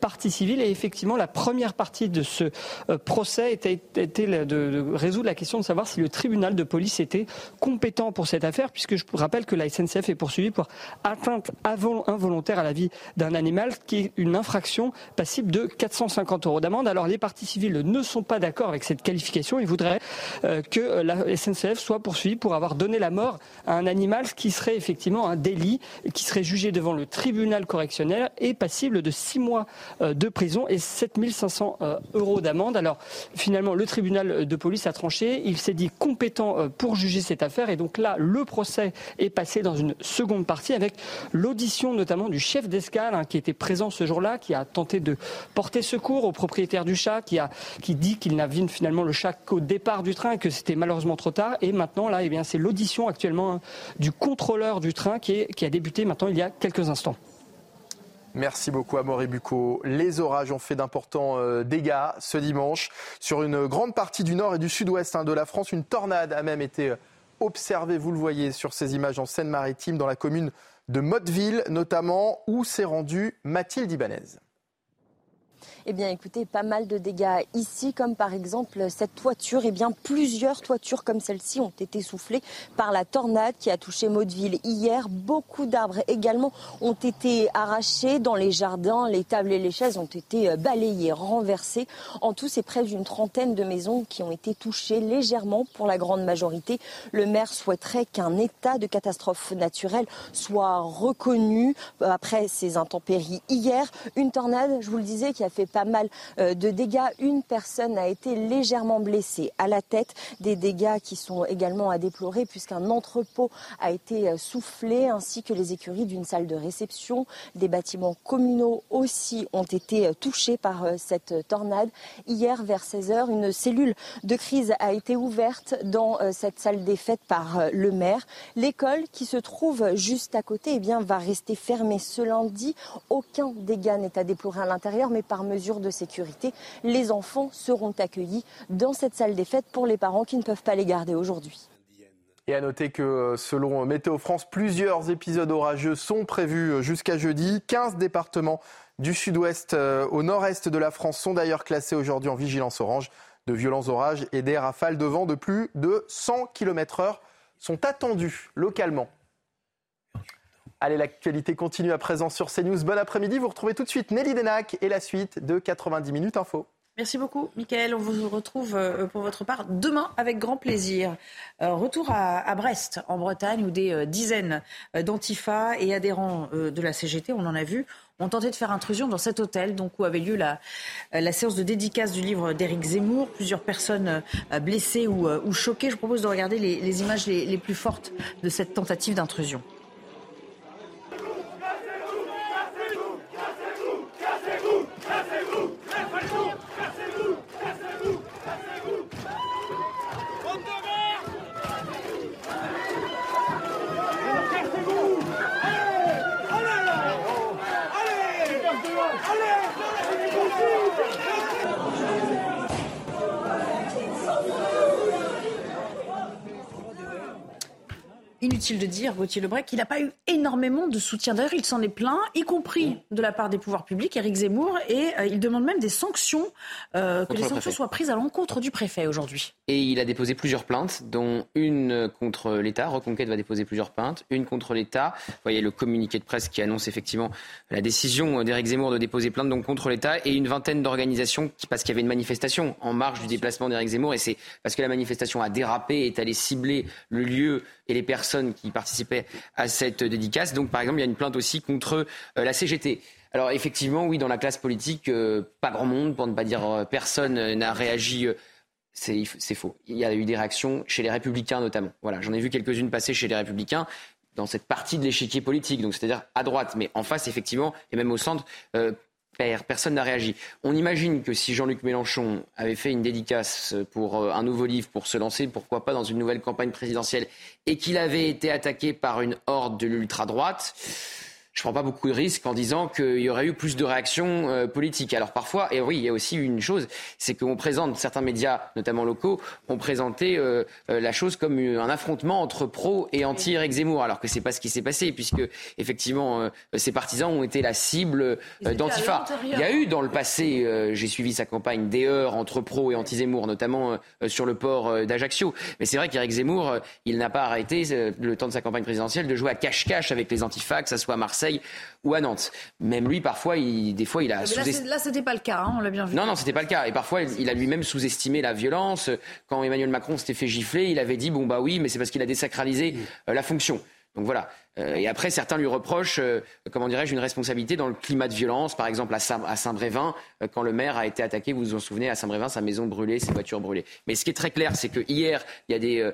partie civile. Et effectivement, la première partie de ce procès était, de, résoudre la question de savoir si le tribunal de police était compétent pour cette affaire, puisque je rappelle que la SNCF est poursuivie pour atteinte involontaire à la vie d'un animal, qui est une infraction passible de 450 euros alors les partis civils ne sont pas d'accord avec cette qualification. Ils voudraient euh, que la SNCF soit poursuivie pour avoir donné la mort à un animal, ce qui serait effectivement un délit, qui serait jugé devant le tribunal correctionnel et passible de six mois euh, de prison et 7500 euh, euros d'amende. Alors finalement, le tribunal de police a tranché. Il s'est dit compétent pour juger cette affaire et donc là, le procès est passé dans une seconde partie avec l'audition notamment du chef d'escale hein, qui était présent ce jour-là, qui a tenté de porter secours au propriétaire propriétaire du chat qui, a, qui dit qu'il n'a finalement le chat qu'au départ du train que c'était malheureusement trop tard. Et maintenant, là, eh bien, c'est l'audition actuellement hein, du contrôleur du train qui, est, qui a débuté maintenant il y a quelques instants. Merci beaucoup à Bucco. Les orages ont fait d'importants euh, dégâts ce dimanche sur une grande partie du nord et du sud-ouest hein, de la France. Une tornade a même été euh, observée, vous le voyez sur ces images en Seine-Maritime, dans la commune de Motteville notamment, où s'est rendue Mathilde Ibanez. Eh bien, écoutez, pas mal de dégâts ici, comme par exemple cette toiture. Eh bien, plusieurs toitures comme celle-ci ont été soufflées par la tornade qui a touché Maudeville hier. Beaucoup d'arbres également ont été arrachés dans les jardins. Les tables et les chaises ont été balayées, renversées. En tout, c'est près d'une trentaine de maisons qui ont été touchées légèrement pour la grande majorité. Le maire souhaiterait qu'un état de catastrophe naturelle soit reconnu après ces intempéries hier. Une tornade, je vous le disais, qui a fait pas mal euh, de dégâts. Une personne a été légèrement blessée à la tête. Des dégâts qui sont également à déplorer puisqu'un entrepôt a été euh, soufflé ainsi que les écuries d'une salle de réception. Des bâtiments communaux aussi ont été euh, touchés par cette tornade. Hier, vers 16h, une cellule de crise a été ouverte dans cette salle des fêtes par le maire. L'école qui se trouve juste à côté eh bien, va rester fermée ce lundi. Aucun dégât n'est à déplorer à l'intérieur, mais par mesure de sécurité, les enfants seront accueillis dans cette salle des fêtes pour les parents qui ne peuvent pas les garder aujourd'hui. Et à noter que selon Météo France, plusieurs épisodes orageux sont prévus jusqu'à jeudi. 15 départements du sud-ouest euh, au nord-est de la France sont d'ailleurs classés aujourd'hui en vigilance orange. De violents orages et des rafales de vent de plus de 100 km/h sont attendus localement. Allez, l'actualité continue à présent sur CNews. Bon après-midi. Vous retrouvez tout de suite Nelly Denac et la suite de 90 minutes info. Merci beaucoup, Michael. On vous retrouve euh, pour votre part demain avec grand plaisir. Euh, retour à, Brest, en Bretagne, où des euh, dizaines d'antifa et adhérents de la CGT, on en a vu, ont tenté de faire intrusion dans cet hôtel donc, où avait lieu la, la séance de dédicace du livre d'Éric Zemmour. Plusieurs personnes blessées ou, choquées. Je vous propose de regarder les, images les plus fortes de cette tentative d'intrusion. Inutile de dire, Gauthier Lebret, qu'il n'a pas eu énormément de soutien. D'ailleurs, il s'en est plaint, y compris de la part des pouvoirs publics, Éric Zemmour, et euh, il demande même des sanctions, euh, que les sanctions soient prises à l'encontre du préfet aujourd'hui. Et il a déposé plusieurs plaintes, dont une contre l'État. Reconquête va déposer plusieurs plaintes, une contre l'État. Vous voyez le communiqué de presse qui annonce effectivement la décision d'Éric Zemmour de déposer plainte donc contre l'État et une vingtaine d'organisations parce qu'il y avait une manifestation en marge du déplacement d'Éric Zemmour et c'est parce que la manifestation a dérapé et est allée cibler le lieu et les personnes qui participaient à cette dédicace. Donc, par exemple, il y a une plainte aussi contre euh, la CGT. Alors, effectivement, oui, dans la classe politique, euh, pas grand monde, pour ne pas dire euh, personne, n'a réagi. c'est faux. Il y a eu des réactions chez les Républicains notamment. Voilà, j'en ai vu quelques-unes passer chez les Républicains dans cette partie de l'échiquier politique, donc c'est-à-dire à droite, mais en face, effectivement, et même au centre, Personne n'a réagi. On imagine que si Jean-Luc Mélenchon avait fait une dédicace pour euh, un nouveau livre pour se lancer, pourquoi pas dans une nouvelle campagne présidentielle, et qu'il avait été attaqué par une horde de l'ultra-droite, je prends pas beaucoup de risques en disant qu'il y aurait eu plus de réactions euh, politiques. Alors parfois, et oui, il y a aussi une chose, c'est qu'on présente, certains médias, notamment locaux, ont présenté euh, euh, la chose comme un affrontement entre pro et anti-Éric Zemmour, alors que c'est pas ce qui s'est passé, puisque effectivement, ces partisans ont été la cible d'Antifa. Il y a eu dans le passé, j'ai suivi sa campagne, des heures entre pro et anti-Zemmour, notamment sur le port d'Ajaccio. Mais c'est vrai qu'Éric Zemmour, il n'a pas arrêté, le temps de sa campagne présidentielle, de jouer à cache-cache avec les antifas, que ce soit à Marseille, ou à Nantes. Même lui, parfois, il, des fois, il a sous-estimé. Là, c'était pas le cas, hein, on l'a bien vu. Non, non, c'était pas le cas. Et parfois, il a lui-même sous-estimé la violence. Quand Emmanuel Macron s'était fait gifler, il avait dit bon bah oui, mais c'est parce qu'il a désacralisé euh, la fonction. Donc voilà. Euh, et après, certains lui reprochent, euh, comment dirais-je, une responsabilité dans le climat de violence. Par exemple, à Saint-Brévin, euh, quand le maire a été attaqué, vous vous en souvenez, à Saint-Brévin, sa maison brûlée, ses voitures brûlées. Mais ce qui est très clair, c'est que hier, il y a des,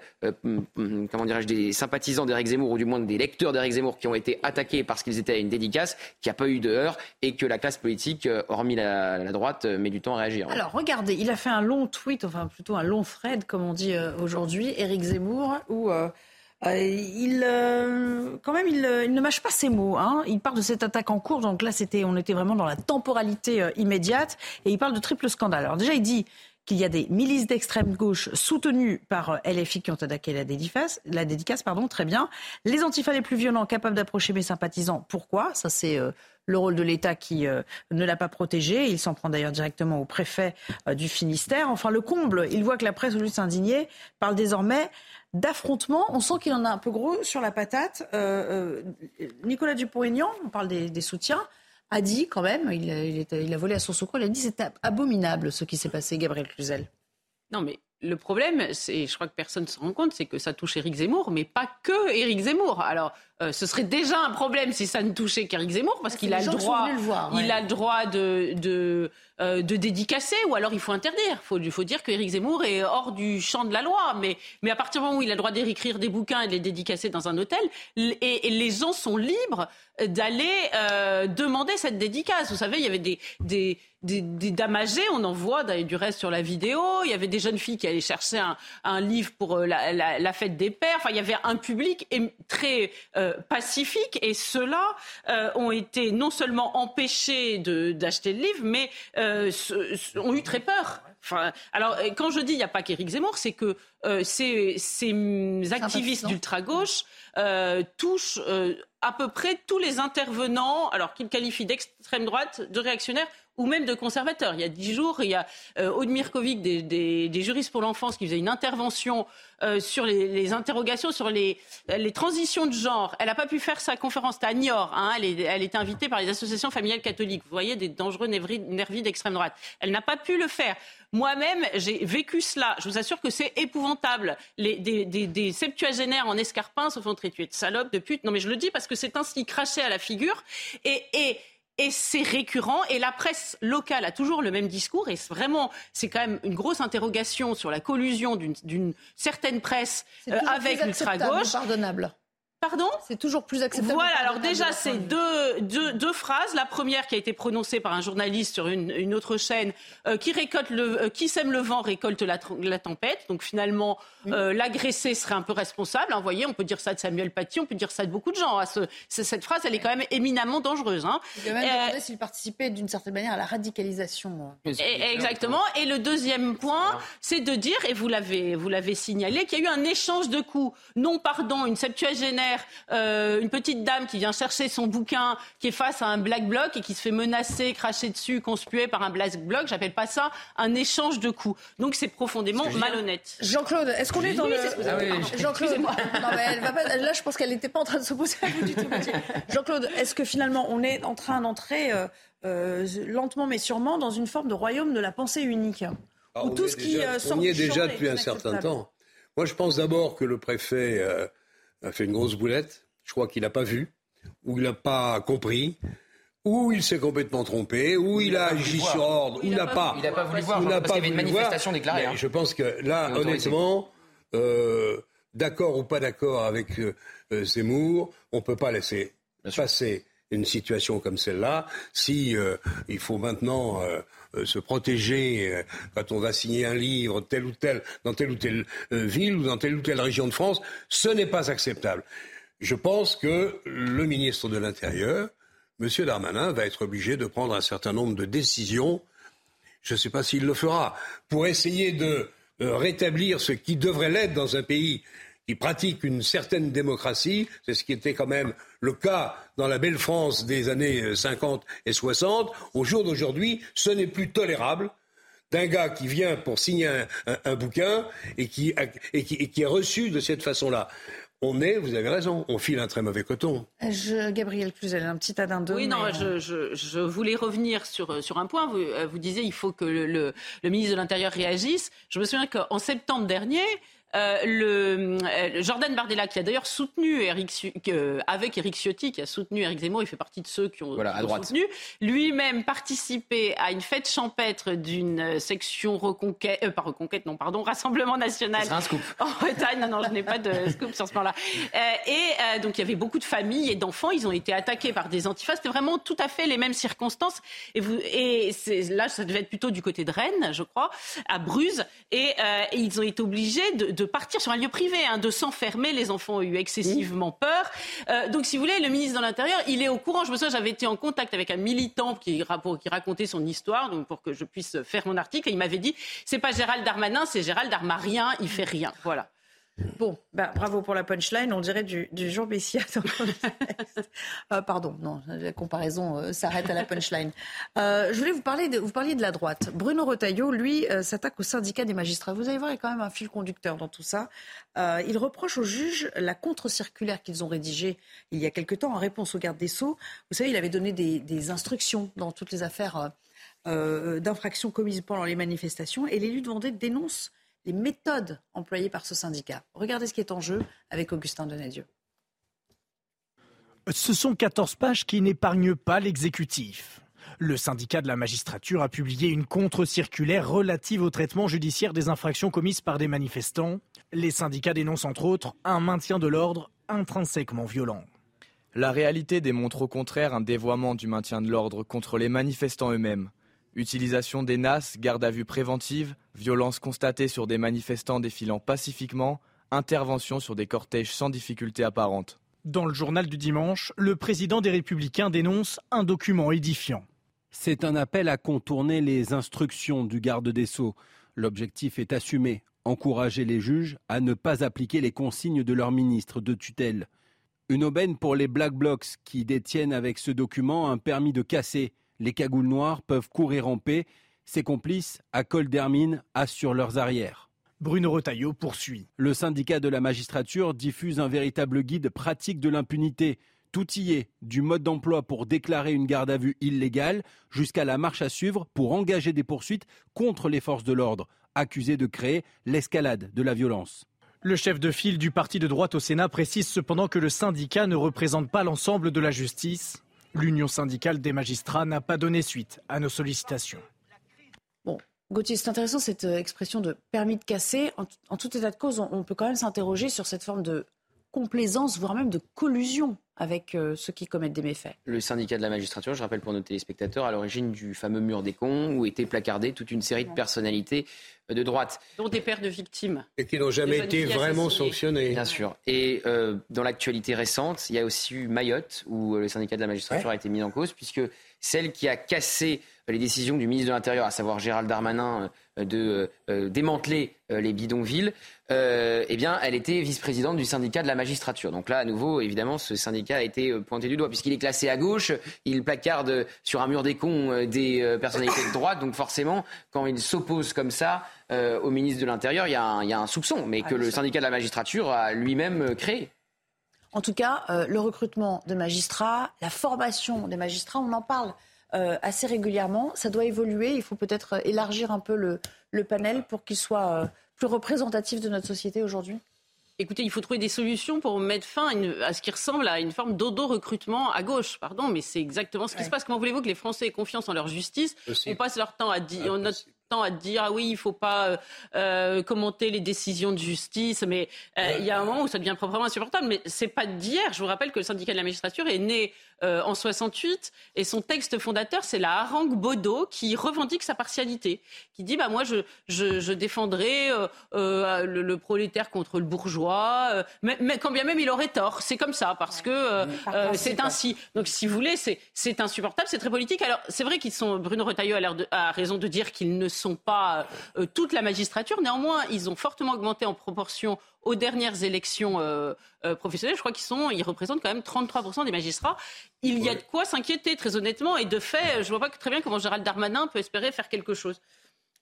comment dirais-je, des sympathisants d'Éric Zemmour, ou du moins des lecteurs d'Éric Zemmour, qui ont été attaqués parce qu'ils étaient à une dédicace, qu'il n'y a pas eu de heurts, et que la classe politique, hormis la, droite, met du temps à réagir. Alors, regardez, il a fait un long tweet, enfin plutôt un long thread, comme on dit aujourd'hui, Éric Zemmour, où euh, il, euh, quand même, euh, il, ne mâche pas ses mots. Hein. Il parle de cette attaque en cours. Donc là, c'était, on était vraiment dans la temporalité immédiate. Et il parle de triple scandale. Alors déjà, il dit qu'il y a des milices d'extrême gauche soutenues par LFI qui ont attaqué la dédicace, la dédicace pardon, très bien. Les antifas les plus violents capables d'approcher mes sympathisants. Pourquoi? Ça, c'est le rôle de l'État qui ne l'a pas protégé. Il s'en prend d'ailleurs directement au préfet du Finistère. Enfin, le comble, il voit que la presse, au lieu de s'indigner, parle désormais d'affrontement. On sent qu'il en a un peu gros sur la patate. Euh, euh, Nicolas Dupont-Aignan, on parle des, soutiens, a dit quand même, il a, il, a, volé à son secours, il a dit c'est abominable ce qui s'est passé, Gabriel Cluzel. Non mais le problème, c'est, je crois que personne ne se rend compte, c'est que ça touche Éric Zemmour, mais pas que Éric Zemmour. Alors, euh, ce serait déjà un problème si ça ne touchait qu'Éric Zemmour, parce qu'il a le droit, il a le droit de, de, euh, de, dédicacer, ou alors il faut interdire. Il faut, faut dire qu'Éric Zemmour est hors du champ de la loi. Mais, à partir du moment où il a le droit d'écrire des bouquins et de les dédicacer dans un hôtel, et, les gens sont libres d'aller euh, demander cette dédicace. Vous savez, il y avait des, des, on en voit du reste sur la vidéo. Il y avait des jeunes filles qui allaient chercher un, livre pour la, la, fête des pères. Enfin, il y avait un public très euh, pacifiques et ceux-là euh, ont été non seulement empêchés d'acheter le livre, mais euh, ont eu très peur. Enfin, alors, quand je dis il n'y a pas qu'Éric Zemmour, c'est que euh, ces, activistes d'ultra-gauche euh, touchent euh, à peu près tous les intervenants, alors qu'ils qualifient d'extrême droite, de réactionnaires ou même de conservateurs. Il y a dix jours, il y a euh, Aude Mirkovic des, juristes pour l'enfance qui faisait une intervention euh, sur les, interrogations, sur les, transitions de genre. Elle n'a pas pu faire sa conférence, à Niort. Hein. elle, est, était invitée par les associations familiales catholiques. Vous voyez, des dangereux nervis d'extrême droite. Elle n'a pas pu le faire. Moi-même, j'ai vécu cela. Je vous assure que c'est épouvantable. Les, des, septuagénaires en escarpins se font traiter de salopes, de putes. Non, mais je le dis parce que c'est ainsi craché à la figure. Et, et et c'est récurrent. Et la presse locale a toujours le même discours. Et vraiment, c'est quand même une grosse interrogation sur la collusion d'une certaine presse euh, avec l'ultra-gauche. Pardonnable. Pardon C'est toujours plus acceptable. Voilà, alors déjà, c'est deux, deux, deux, phrases. La première qui a été prononcée par un journaliste sur une, une autre chaîne, euh, qui, récolte le, euh, qui sème le vent récolte la, la tempête. Donc finalement, euh, l'agressé serait un peu responsable. Hein, vous voyez, on peut dire ça de Samuel Paty, on peut dire ça de beaucoup de gens. Hein. Ce, cette phrase, elle est quand même éminemment dangereuse. Hein. Il même s'il participait d'une certaine manière à la radicalisation. exactement. Et le deuxième point, c'est de dire, et vous l'avez, vous l'avez signalé, qu'il y a eu un échange de coups. Non, pardon, une septuagénaire euh, une petite dame qui vient chercher son bouquin, qui est face à un black bloc et qui se fait menacer, cracher dessus, conspuer par un black bloc. J'appelle pas ça un échange de coups. Donc c'est profondément malhonnête. Jean-Claude, est-ce qu'on est dans le ah Jean-Claude, là je pense qu'elle n'était pas en train de s'opposer à vous du tout. Jean-Claude, est-ce que finalement on est en train d'entrer euh, euh, lentement mais sûrement dans une forme de royaume de la pensée unique? Où tout ce qui on y est déjà depuis un certain temps. Moi, je pense d'abord que le préfet a fait une grosse boulette. Je crois qu'il n'a pas vu, ou il n'a pas compris, ou il s'est complètement trompé, ou il, a agi sur ordre, ou il n'a pas. Il n'a pas voulu voir, il parce qu'il y avait une manifestation déclarée. Hein. Je pense que là, honnêtement, euh, d'accord ou pas d'accord avec euh, euh, Zemmour, on ne peut pas laisser passer une situation comme celle-là. Si il faut maintenant se protéger quand on va signer un livre tel ou tel dans telle ou telle ville ou dans telle ou telle région de France, ce n'est pas acceptable. Je pense que le ministre de l'Intérieur, M. Darmanin, va être obligé de prendre un certain nombre de décisions. Je ne sais pas s'il le fera pour essayer de rétablir ce qui devrait l'être dans un pays qui pratique une certaine démocratie, c'est ce qui était quand même le cas dans la belle France des années 50 et 60, au jour d'aujourd'hui, ce n'est plus tolérable d'un gars qui vient pour signer un, bouquin et qui, et qui est reçu de cette façon-là on est, vous avez raison, on file un très mauvais coton. Je, Gabriel Cluzel, un petit addendum. Oui, non, je, je, voulais revenir sur, sur un point. Vous, euh, vous disiez il faut que le, le ministre de l'Intérieur réagisse. Je me souviens qu'en septembre dernier, euh, le, euh, Jordan Bardella, qui a d'ailleurs soutenu Eric, avec Eric Ciotti, qui a soutenu Eric Zemmour, il fait partie de ceux qui ont, soutenu, lui-même participé à une fête champêtre d'une section reconquête, euh, pas reconquête, non, pardon, Rassemblement National. C'est un scoop. <laughs> En Bretagne, non, non, je n'ai pas de scoop sur ce plan-là. et donc, il y avait beaucoup de familles et d'enfants, ils ont été attaqués par des antifas. C'était vraiment tout à fait les mêmes circonstances. Et, vous, et là, ça devait être plutôt du côté de Rennes, je crois, à Bruges. Et, ils ont été obligés de de partir sur un lieu privé, hein, de s'enfermer. Les enfants ont eu excessivement peur. Euh, donc, si vous voulez, le ministre de l'Intérieur, il est au courant. Je me souviens, j'avais été en contact avec un militant qui, qui racontait son histoire, donc pour que je puisse faire mon article. Et il m'avait dit, c'est pas Gérald Darmanin, c'est Gérald Darmarien. Il fait rien. Voilà. Bon, bah, bravo pour la punchline, on dirait du, du Jean euh, pardon, non, la comparaison euh, s'arrête à la punchline. Euh, je voulais vous parler de, vous parliez de la droite. Bruno Retailleau, lui, s'attaque au syndicat des magistrats. Vous allez voir, il y a quand même un fil conducteur dans tout ça. il reproche aux juges la contre-circulaire qu'ils ont rédigée il y a quelque temps en réponse au garde des Sceaux. Vous savez, il avait donné des, des instructions dans toutes les affaires d'infractions commises pendant les manifestations et l'élu de Vendée dénonce les méthodes employées par ce syndicat. Regardez ce qui est en jeu avec Augustin Donadieu. Ce sont 14 pages qui n'épargnent pas l'exécutif. Le syndicat de la magistrature a publié une contre-circulaire relative au traitement judiciaire des infractions commises par des manifestants. Les syndicats dénoncent entre autres un maintien de l'ordre intrinsèquement violent. La réalité démontre au contraire un dévoiement du maintien de l'ordre contre les manifestants eux-mêmes. Utilisation des NAS, garde à vue préventive, violence constatée sur des manifestants défilant pacifiquement, intervention sur des cortèges sans difficulté apparente. Dans le journal du dimanche, le président des Républicains dénonce un document édifiant. C'est un appel à contourner les instructions du garde des Sceaux. L'objectif est assumé encourager les juges à ne pas appliquer les consignes de leur ministre de tutelle. Une aubaine pour les Black Blocs qui détiennent avec ce document un permis de casser. Les cagoules noires peuvent courir en paix. Ses complices, à col d'Hermine, assurent leurs arrières. Bruno Retailleau poursuit. Le syndicat de la magistrature diffuse un véritable guide pratique de l'impunité. Tout y est, du mode d'emploi pour déclarer une garde à vue illégale jusqu'à la marche à suivre pour engager des poursuites contre les forces de l'ordre, accusées de créer l'escalade de la violence. Le chef de file du parti de droite au Sénat précise cependant que le syndicat ne représente pas l'ensemble de la justice. L'Union syndicale des magistrats n'a pas donné suite à nos sollicitations. Bon, Gauthier, c'est intéressant cette euh, expression de permis de casser. En, tout état de cause, on peut quand même s'interroger sur cette forme de complaisance, voire même de collusion avec euh, ceux qui commettent des méfaits. Le syndicat de la magistrature, je rappelle pour nos téléspectateurs, à l'origine du fameux mur des cons où étaient placardées toute une série de personnalités euh, de droite. Dont des pères de victimes. Et qui n'ont jamais été vraiment sanctionnés. Bien sûr. Et euh, dans l'actualité récente, il y a aussi eu Mayotte, où le syndicat de la magistrature a été mis en cause, puisque celle qui a cassé les décisions du ministre de l'Intérieur, à savoir Gérald Darmanin, euh, de euh, démanteler euh, les bidonvilles, eh bien, elle était vice-présidente du syndicat de la magistrature. Donc là, à nouveau, évidemment, ce syndicat a été pointé du doigt, puisqu'il est classé à gauche, il placarde sur un mur des cons des personnalités de droite. Donc forcément, quand il s'oppose comme ça au ministre de l'Intérieur, il y, a un soupçon, mais ah, que le syndicat de la magistrature a lui-même créé. En tout cas, le recrutement de magistrats, la formation des magistrats, on en parle euh, assez régulièrement. Ça doit évoluer. Il faut peut-être élargir un peu le, panel pour qu'il soit euh, plus représentatif de notre société aujourd'hui. Écoutez, il faut trouver des solutions pour mettre fin à, ce qui ressemble à une forme d'odo-recrutement à gauche. Pardon, mais c'est exactement ce qui se passe. Comment voulez-vous que les Français aient confiance en leur justice? On passe leur temps à dire, ah, à dire ah oui, il faut pas euh, euh, commenter les décisions de justice, mais euh, il y a un moment où ça devient proprement insupportable. Mais c'est pas d'hier. Je vous rappelle que le syndicat de la magistrature est né en 68 et son texte fondateur c'est la harangue Baudot qui revendique sa partialité, qui dit bah moi je je, défendrai le, prolétaire contre le bourgeois, mais, mais, quand bien même il aurait tort. C'est comme ça parce que c'est ainsi. Donc si vous voulez, c'est insupportable, c'est très politique. Alors c'est vrai qu'ils sont Bruno Retailleau a, a raison de dire qu'ils ne sont pas euh, toute la magistrature. Néanmoins, ils ont fortement augmenté en proportion aux dernières élections euh, euh, professionnelles. Je crois qu'ils sont, ils représentent quand même 33% des magistrats. Il y a de quoi s'inquiéter, très honnêtement. Et de fait, je ne vois pas très bien comment Gérald Darmanin peut espérer faire quelque chose.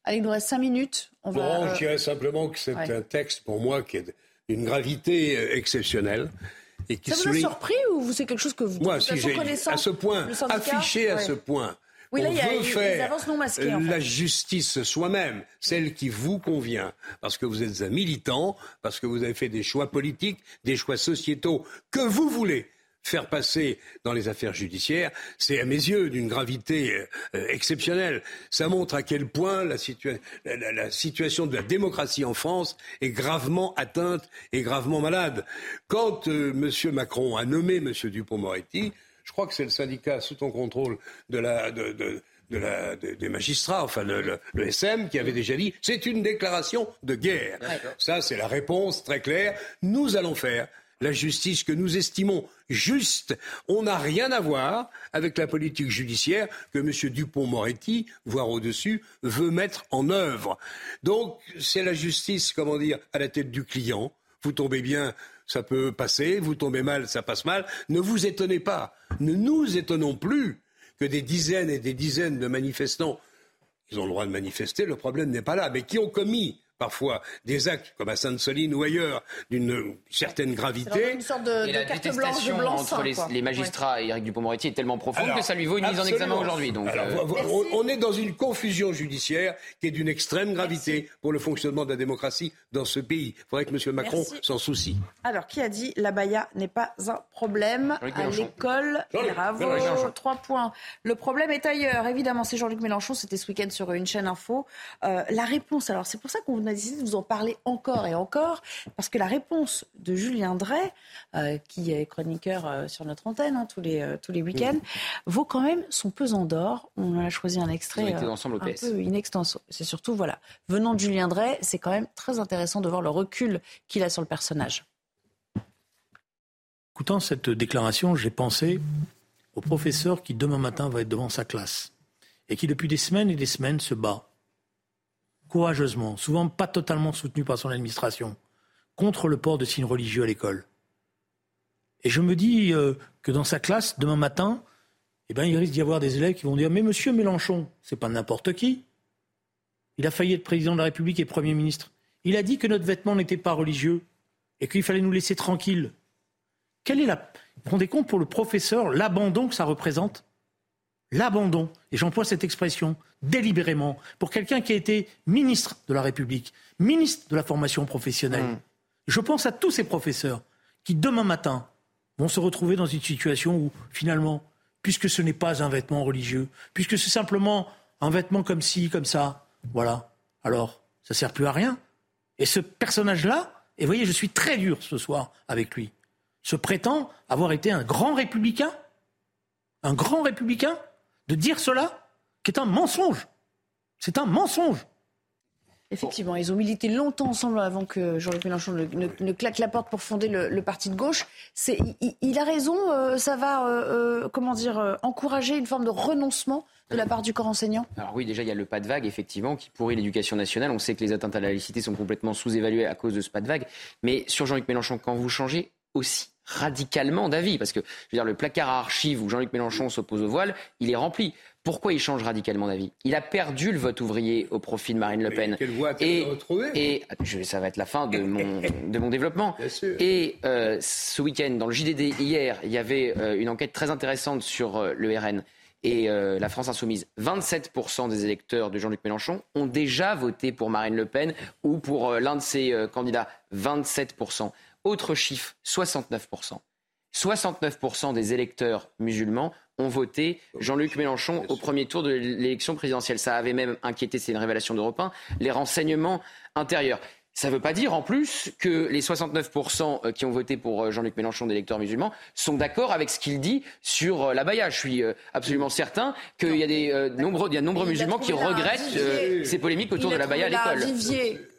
Allez, il nous reste 5 minutes. On va, je dirais simplement que c'est un texte, pour moi, qui est d'une gravité exceptionnelle. Et qui ça vous a surpris ou c'est quelque chose que vous... Moi, si j'ai à ce point, affiché à ce point oui, là, il y a, faire non masquées, la justice soi-même, celle qui vous convient, parce que vous êtes un militant, parce que vous avez fait des choix politiques, des choix sociétaux que vous voulez faire passer dans les affaires judiciaires, c'est à mes yeux d'une gravité euh, exceptionnelle. Ça montre à quel point la, la, situation de la démocratie en France est gravement atteinte et gravement malade. Quand euh, M. Macron a nommé M. Dupont-Moretti, je crois que c'est le syndicat sous ton contrôle de la, de, la, des magistrats, enfin le, SM, qui avait déjà dit c'est une déclaration de guerre. Ça, c'est la réponse très claire. Nous allons faire la justice que nous estimons juste. On n'a rien à voir avec la politique judiciaire que M. Dupont-Moretti, voire au-dessus, veut mettre en œuvre. Donc, c'est la justice, comment dire, à la tête du client. Vous tombez bien, ça peut passer, vous tombez mal, ça passe mal. Ne vous étonnez pas, ne nous étonnons plus que des dizaines et des dizaines de manifestants, ils ont le droit de manifester, le problème n'est pas là, mais qui ont commis parfois des actes comme à Sainte-Soline ou ailleurs d'une certaine gravité. Une sorte de, et la carte détestation entre les, magistrats et Éric Dupond-Moretti est tellement profonde que ça lui vaut une mise en examen aujourd'hui. Donc, euh, on, est dans une confusion judiciaire qui est d'une extrême gravité pour le fonctionnement de la démocratie dans ce pays. Il faudrait que M. Macron s'en soucie. Alors, qui a dit la baya n'est pas un problème à l'école Bravo, trois points. Le problème est ailleurs. Évidemment, c'est Jean-Luc Mélenchon. C'était ce week-end sur une chaîne info. Euh, la réponse, alors c'est pour ça qu'on a décidé de vous en parler encore et encore, parce que la réponse de Julien Drey, euh, qui est chroniqueur euh, sur notre antenne hein, tous les, euh, tous les week-ends, vaut quand même son pesant d'or. On a choisi un extrait un peu inextenso. C'est surtout, voilà, venant de Julien Drey, c'est quand même très intéressant de voir le recul qu'il a sur le personnage. Écoutant cette déclaration, j'ai pensé au professeur qui demain matin va être devant sa classe et qui depuis des semaines et des semaines se bat courageusement, souvent pas totalement soutenu par son administration, contre le port de signes religieux à l'école. Et je me dis euh, que dans sa classe, demain matin, eh ben, il risque d'y avoir des élèves qui vont dire Mais monsieur Mélenchon, c'est pas n'importe qui. Il a failli être président de la République et Premier ministre. Il a dit que notre vêtement n'était pas religieux et qu'il fallait nous laisser tranquilles. Quelle est la. Vous vous rendez compte pour le professeur l'abandon que ça représente L'abandon, et j'emploie cette expression délibérément, pour quelqu'un qui a été ministre de la République, ministre de la formation professionnelle. Mmh. Je pense à tous ces professeurs qui, demain matin, vont se retrouver dans une situation où, finalement, puisque ce n'est pas un vêtement religieux, puisque c'est simplement un vêtement comme ci, comme ça, voilà, alors ça sert plus à rien. Et ce personnage-là, et vous voyez, je suis très dur ce soir avec lui, se prétend avoir été un grand républicain, un grand républicain, de dire cela, qui est un mensonge. C'est un mensonge. Effectivement, ils ont milité longtemps ensemble avant que Jean-Luc Mélenchon ne, claque la porte pour fonder le, parti de gauche. il, a raison, euh, ça va, euh, euh, comment dire, encourager une forme de renoncement de la part du corps enseignant Alors oui, déjà, il y a le pas de vague, effectivement, qui pourrit l'éducation nationale. On sait que les atteintes à la laïcité sont complètement sous-évaluées à cause de ce pas de vague. Mais sur Jean-Luc Mélenchon, quand vous changez aussi radicalement d'avis, parce que je veux dire, le placard à archives où Jean-Luc Mélenchon s'oppose au voile, il est rempli. Pourquoi il change radicalement d'avis? Il a perdu le vote ouvrier au profit de Marine Le Pen. et, et ça va être la fin de mon, de mon développement. Et euh, ce week-end, dans le JDD hier, il y avait euh, une enquête très intéressante sur euh, le RN et la France insoumise. 27% des électeurs de Jean-Luc Mélenchon ont déjà voté pour Marine Le Pen ou pour l'un de ses candidats. 27%. Autre chiffre, 69%. 69% des électeurs musulmans ont voté Jean-Luc Mélenchon au premier tour de l'élection présidentielle. Ça avait même inquiété, c'est une révélation d'Europe 1, les renseignements intérieurs. Ça ne veut pas dire en plus que les 69% euh, qui ont voté pour euh, Jean-Luc Mélenchon d'électeurs musulmans sont d'accord avec ce qu'il dit sur euh, la baya. Je suis absolument certain qu'il y a des nombreux, il y a nombreux musulmans qui regrettent ces polémiques autour de la baya à l'école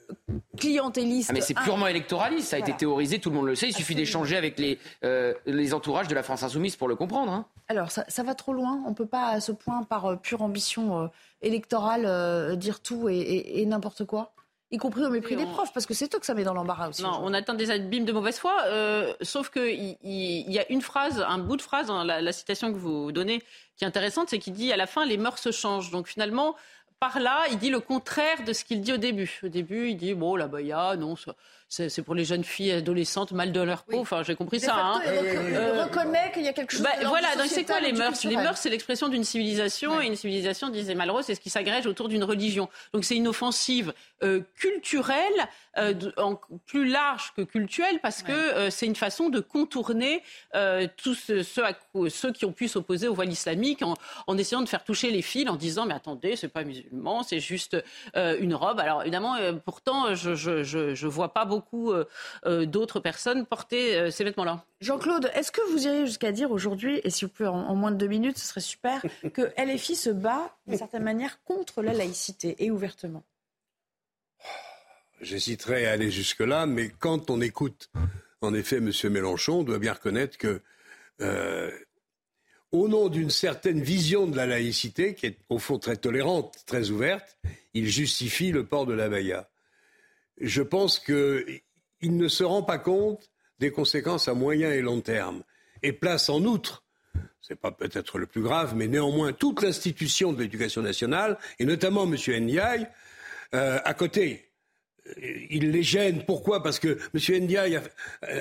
clientéliste. Ah, mais c'est purement électoraliste, ça a été théorisé, tout le monde le sait, il suffit d'échanger avec les, euh, les entourages de la France insoumise pour le comprendre. Hein. Alors ça, va trop loin, on ne peut pas à ce point, par euh, pure ambition euh, électorale, dire tout et, n'importe quoi y compris au mépris des profs, parce que c'est eux que ça met dans l'embarras aussi. Non, on atteint des abîmes de mauvaise foi, sauf qu'il il, y a une phrase, un bout de phrase dans la, la citation que vous donnez qui est intéressante, c'est qu'il dit à la fin les mœurs se changent. Donc finalement, par là, il dit le contraire de ce qu'il dit au début. Au début, il dit bon, la baya, non, c'est pour les jeunes filles adolescentes, mal de leur peau. Enfin, j'ai compris ça. Hein. Euh, reconnaît qu'il y a quelque chose. Bah, voilà, donc c'est quoi les mœurs Les mœurs, c'est l'expression d'une civilisation, et une civilisation, disait Malraux, c'est ce qui s'agrège autour d'une religion. Donc c'est une offensive euh, culturelle, euh, en, plus large que culturelle, parce que euh, c'est une façon de contourner tous ceux, ceux, qui ont pu s'opposer au voile islamique en, en, essayant de faire toucher les fils, en disant mais attendez, c'est pas musulman, c'est juste une robe. Alors évidemment, pourtant, je, je, je, je vois pas beaucoup beaucoup euh, euh, d'autres personnes porter euh, ces vêtements-là. Jean-Claude, est-ce que vous iriez jusqu'à dire aujourd'hui, et si vous pouvez en, moins de deux minutes, ce serait super, <laughs> que LFI se bat d'une certaine manière contre la laïcité et ouvertement? J'hésiterais à aller jusque-là, mais quand on écoute en effet M. Mélenchon, on doit bien reconnaître que, au nom d'une certaine vision de la laïcité, qui est au fond très tolérante, très ouverte, il justifie le port de la baïa je pense qu'il ne se rend pas compte des conséquences à moyen et long terme et place en outre ce n'est pas peut-être le plus grave, mais néanmoins toute l'institution de l'éducation nationale, et notamment M. Ndiaye, euh, à côté. Il les gêne. Pourquoi? Parce que M. Ndiaye,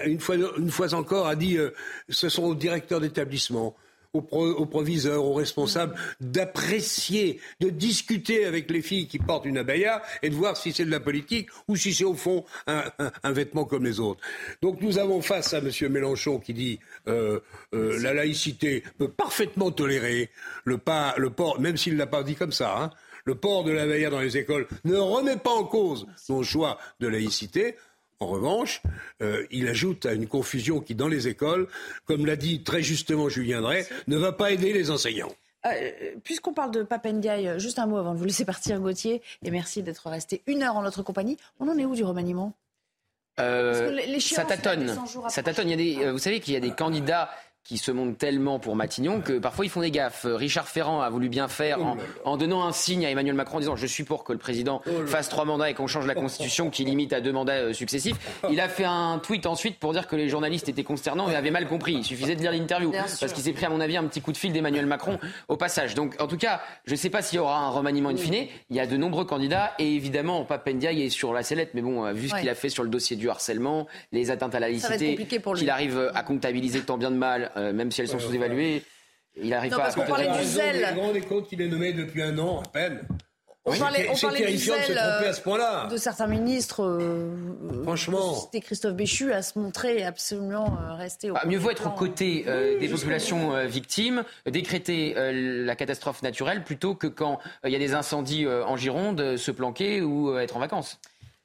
une fois, une fois encore, a dit euh, ce sont aux directeurs d'établissement, aux, proviseurs, aux responsables d'apprécier, de discuter avec les filles qui portent une abaya et de voir si c'est de la politique ou si c'est au fond un, vêtement comme les autres. Donc nous avons face à M. Mélenchon qui dit euh, euh, la laïcité peut parfaitement tolérer le, pas, le port, même s'il ne l'a pas dit comme ça. Hein, le port de la dans les écoles ne remet pas en cause son choix de laïcité. En revanche, euh, il ajoute à une confusion qui, dans les écoles, comme l'a dit très justement Julien Drey, ne va pas aider les enseignants. Euh, puisqu'on parle de Papendiaï, juste un mot avant de vous laisser partir, Gauthier, et merci d'être resté une heure en notre compagnie. On en est où du remaniement? Euh, ça tâtonne. Ça tâtonne. Il y a des, vous savez qu'il y a des candidats qui se montrent tellement pour Matignon que parfois ils font des gaffes. Richard Ferrand a voulu bien faire en, donnant un signe à Emmanuel Macron en disant je suis pour que le président fasse trois mandats et qu'on change la constitution qui limite à deux mandats euh, successifs. Il a fait un tweet ensuite pour dire que les journalistes étaient consternants et avaient mal compris. Il suffisait de lire l'interview parce qu'il s'est pris à mon avis un petit coup de fil d'Emmanuel Macron au passage. Donc en tout cas, je ne sais pas s'il y aura un remaniement in fine. Il y a de nombreux candidats et évidemment Papendia est sur la sellette, mais bon, vu ce qu'il a fait sur le dossier du harcèlement, les atteintes à la laïcité, qu'il arrive à comptabiliser tant bien de mal, euh, même si elles sont sous-évaluées. Il n'arrive pas à qu'on parlait du zèle. Vous vous rendez compte qu'il est nommé depuis un an à peine on parlait, on parlait du zèle à ce point-là. de certains ministres. Euh, Franchement. C'était Christophe Béchu à se montrer absolument euh, resté au. Ah, mieux vaut être aux côtés euh, des populations victimes, décréter la catastrophe naturelle plutôt que quand il y a des incendies en Gironde, se planquer ou être en vacances.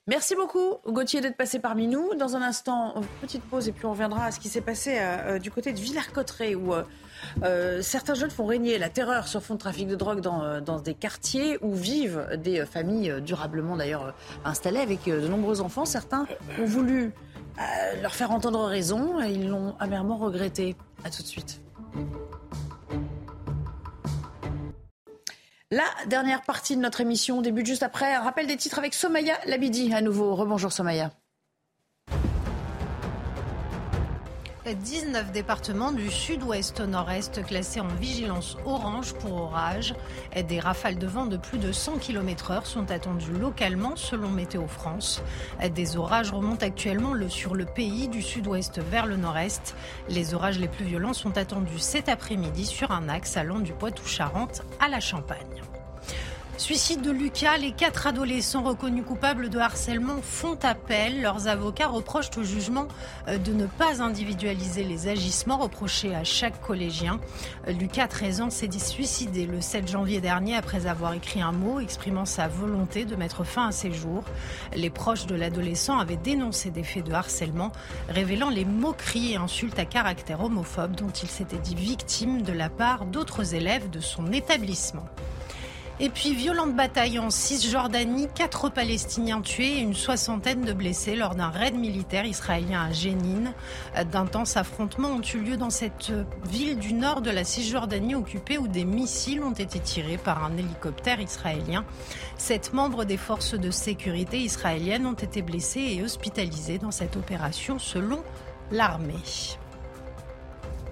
Merci beaucoup, Gauthier, d'être passé parmi nous. Dans un instant, petite pause et puis on reviendra à ce qui s'est passé euh, du côté de Villers-Cotterêts où euh, euh, certains jeunes font régner la terreur sur fond de trafic de drogue dans, dans des quartiers où vivent des familles durablement d'ailleurs installées avec de nombreux enfants. Certains ont voulu leur faire entendre raison et ils l'ont amèrement regretté. À tout de suite. La dernière partie de notre émission débute juste après un rappel des titres avec Somaya Labidi à nouveau. Rebonjour Somaya. 19 départements du sud-ouest au nord-est classés en vigilance orange pour orage. Des rafales de vent de plus de 100 km/h sont attendues localement selon Météo France. Des orages remontent actuellement sur le pays du sud-ouest vers le nord-est. Les orages les plus violents sont attendus cet après-midi sur un axe allant du Poitou-Charentes à la Champagne. Suicide de Lucas, les quatre adolescents reconnus coupables de harcèlement font appel. Leurs avocats reprochent au jugement euh, de ne pas individualiser les agissements reprochés à chaque collégien. Euh, Lucas, 13 ans, s'est dit suicidé le 7 janvier dernier après avoir écrit un mot exprimant sa volonté de mettre fin à ses jours. Les proches de l'adolescent avaient dénoncé des faits de harcèlement, révélant les moqueries et insultes à caractère homophobe dont il s'était dit victime de la part d'autres élèves de son établissement. Et puis, violente bataille en Cisjordanie, quatre Palestiniens tués et une soixantaine de blessés lors d'un raid militaire israélien à Jénine. D'intenses affrontements ont eu lieu dans cette ville du nord de la Cisjordanie occupée où des missiles ont été tirés par un hélicoptère israélien. Sept membres des forces de sécurité israéliennes ont été blessés et hospitalisés dans cette opération selon l'armée.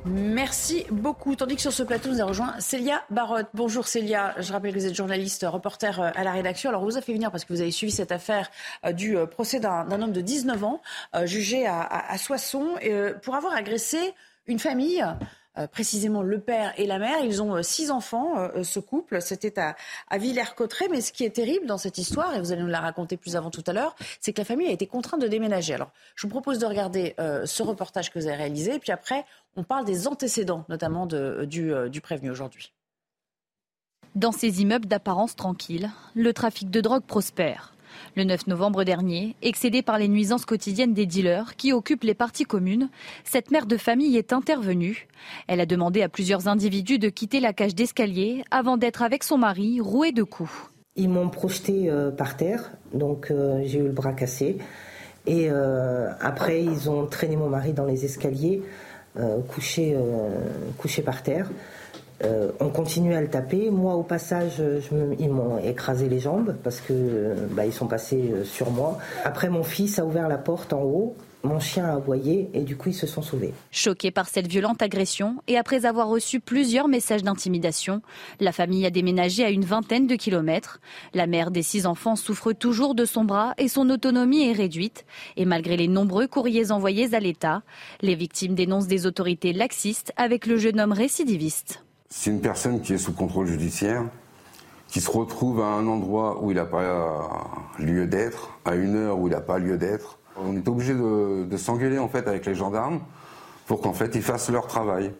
Merci beaucoup. Tandis que sur ce plateau, nous avons rejoint Célia Barotte. Bonjour Célia. Je rappelle que vous êtes journaliste, reporter euh, à la rédaction. Alors, vous a fait venir parce que vous avez suivi cette affaire euh, du euh, procès d'un homme de 19 ans, jugé à, Soissons, pour avoir agressé une famille. Précisément le père et la mère. Ils ont six enfants, ce couple. C'était à, Villers-Cotterêts. Mais ce qui est terrible dans cette histoire, et vous allez nous la raconter plus avant tout à l'heure, c'est que la famille a été contrainte de déménager. Alors, je vous propose de regarder ce reportage que vous avez réalisé. Puis après, on parle des antécédents, notamment euh, du, prévenu aujourd'hui. Dans ces immeubles d'apparence tranquille, le trafic de drogue prospère. Le 9 novembre dernier, excédée par les nuisances quotidiennes des dealers qui occupent les parties communes, cette mère de famille est intervenue. Elle a demandé à plusieurs individus de quitter la cage d'escalier avant d'être avec son mari roué de coups. Ils m'ont projeté euh, par terre, donc euh, j'ai eu le bras cassé. Et après, ils ont traîné mon mari dans les escaliers. Euh, euh, couché par terre. Euh, on continue à le taper. Moi, au passage, ils m'ont écrasé les jambes parce que bah, ils sont passés sur moi. Après, mon fils a ouvert la porte en haut. Mon chien a aboyé et du coup ils se sont sauvés. Choquée par cette violente agression et après avoir reçu plusieurs messages d'intimidation, la famille a déménagé à une vingtaine de kilomètres. La mère des six enfants souffre toujours de son bras et son autonomie est réduite. Et malgré les nombreux courriers envoyés à l'État, les victimes dénoncent des autorités laxistes avec le jeune homme récidiviste. C'est une personne qui est sous contrôle judiciaire, qui se retrouve à un endroit où il n'a pas lieu d'être, à une heure où il n'a pas lieu d'être on est obligé de, s'engueuler en fait avec les gendarmes pour qu'en fait ils fassent leur travail.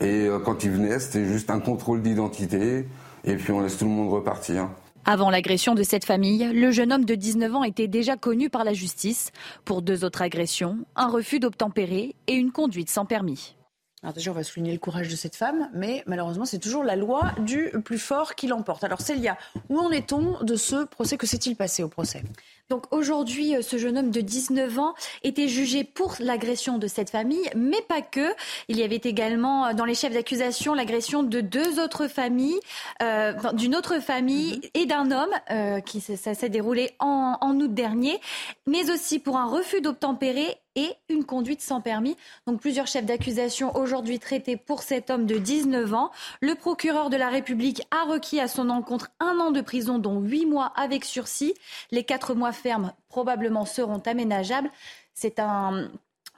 Et euh, quand ils venaient, c'était juste un contrôle d'identité et puis on laisse tout le monde repartir. Avant l'agression de cette famille, le jeune homme de 19 ans était déjà connu par la justice pour deux autres agressions, un refus d'obtempérer et une conduite sans permis. Alors déjà, on va souligner le courage de cette femme, mais malheureusement, c'est toujours la loi du plus fort qui l'emporte. Alors Célia, où en est-on de ce procès Que s'est-il passé au procès donc aujourd'hui, euh, ce jeune homme de 19 ans était jugé pour l'agression de cette famille, mais pas que. Il y avait également euh, dans les chefs d'accusation l'agression de deux autres familles, euh, d'une autre famille mhm. et d'un homme, euh, qui ça s'est déroulé en, en août dernier, mais aussi pour un refus d'obtempérer et une conduite sans permis. Donc plusieurs chefs d'accusation aujourd'hui traités pour cet homme de 19 ans. Le procureur de la République a requis à son encontre un an de prison, dont huit mois avec sursis. Les quatre mois fermes probablement seront aménageables. C'est un,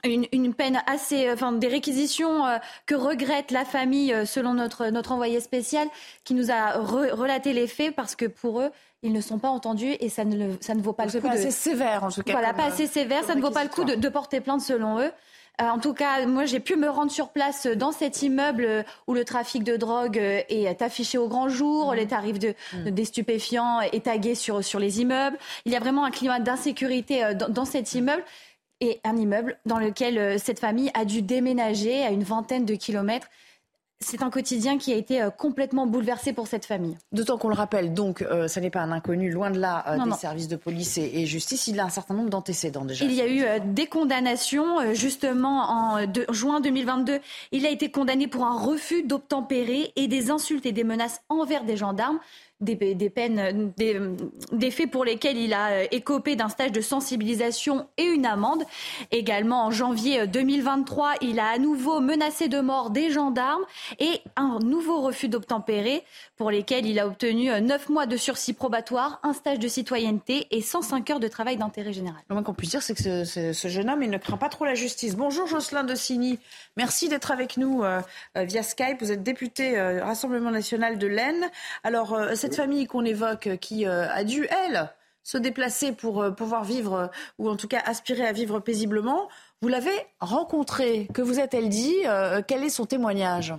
une, peine assez, enfin des réquisitions euh, que regrette la famille, euh, selon notre notre envoyé spécial, qui nous a relaté les faits parce que pour eux, ils ne sont pas entendus et ça ne, ça ne vaut pas le coup. Pas assez sévère en tout cas. Voilà, pas assez sévère, ça ne vaut pas le coup de, porter plainte selon eux. Euh, en tout cas, moi, j'ai pu me rendre sur place dans cet immeuble où le trafic de drogue euh, est affiché au grand jour, mmh. les tarifs de, mmh. des stupéfiants est tagué sur, sur les immeubles. Il y a vraiment un climat d'insécurité euh, dans, dans, cet immeuble et un immeuble dans lequel cette famille a dû déménager à une vingtaine de kilomètres c'est un quotidien qui a été euh, complètement bouleversé pour cette famille. D'autant qu'on le rappelle, donc, euh, ça n'est pas un inconnu, loin de là, euh, des services de police et, justice. Il a un certain nombre d'antécédents déjà. Il y a eu des condamnations. justement, en juin 2022, il a été condamné pour un refus d'obtempérer et des insultes et des menaces envers des gendarmes des, peines, des, faits pour lesquels il a euh, écopé d'un stage de sensibilisation et une amende. Également, en janvier 2023, euh, il a à nouveau menacé de mort des gendarmes et un nouveau refus d'obtempérer pour lesquels il a obtenu 9 euh, mois de sursis probatoire, un stage de citoyenneté et 105 heures de travail d'intérêt général. Le moins qu'on puisse dire, c'est que ce, jeune homme, il ne craint pas trop la justice. Bonjour Jocelyn de Signy. Merci d'être avec nous via Skype. Vous êtes député Rassemblement national de l'Aisne. Alors, cette famille qu'on évoque euh, qui euh, a dû, elle, se déplacer pour euh, pouvoir vivre, ou en tout cas aspirer à vivre paisiblement, vous l'avez rencontrée. Que vous a-t-elle dit Quel est son témoignage?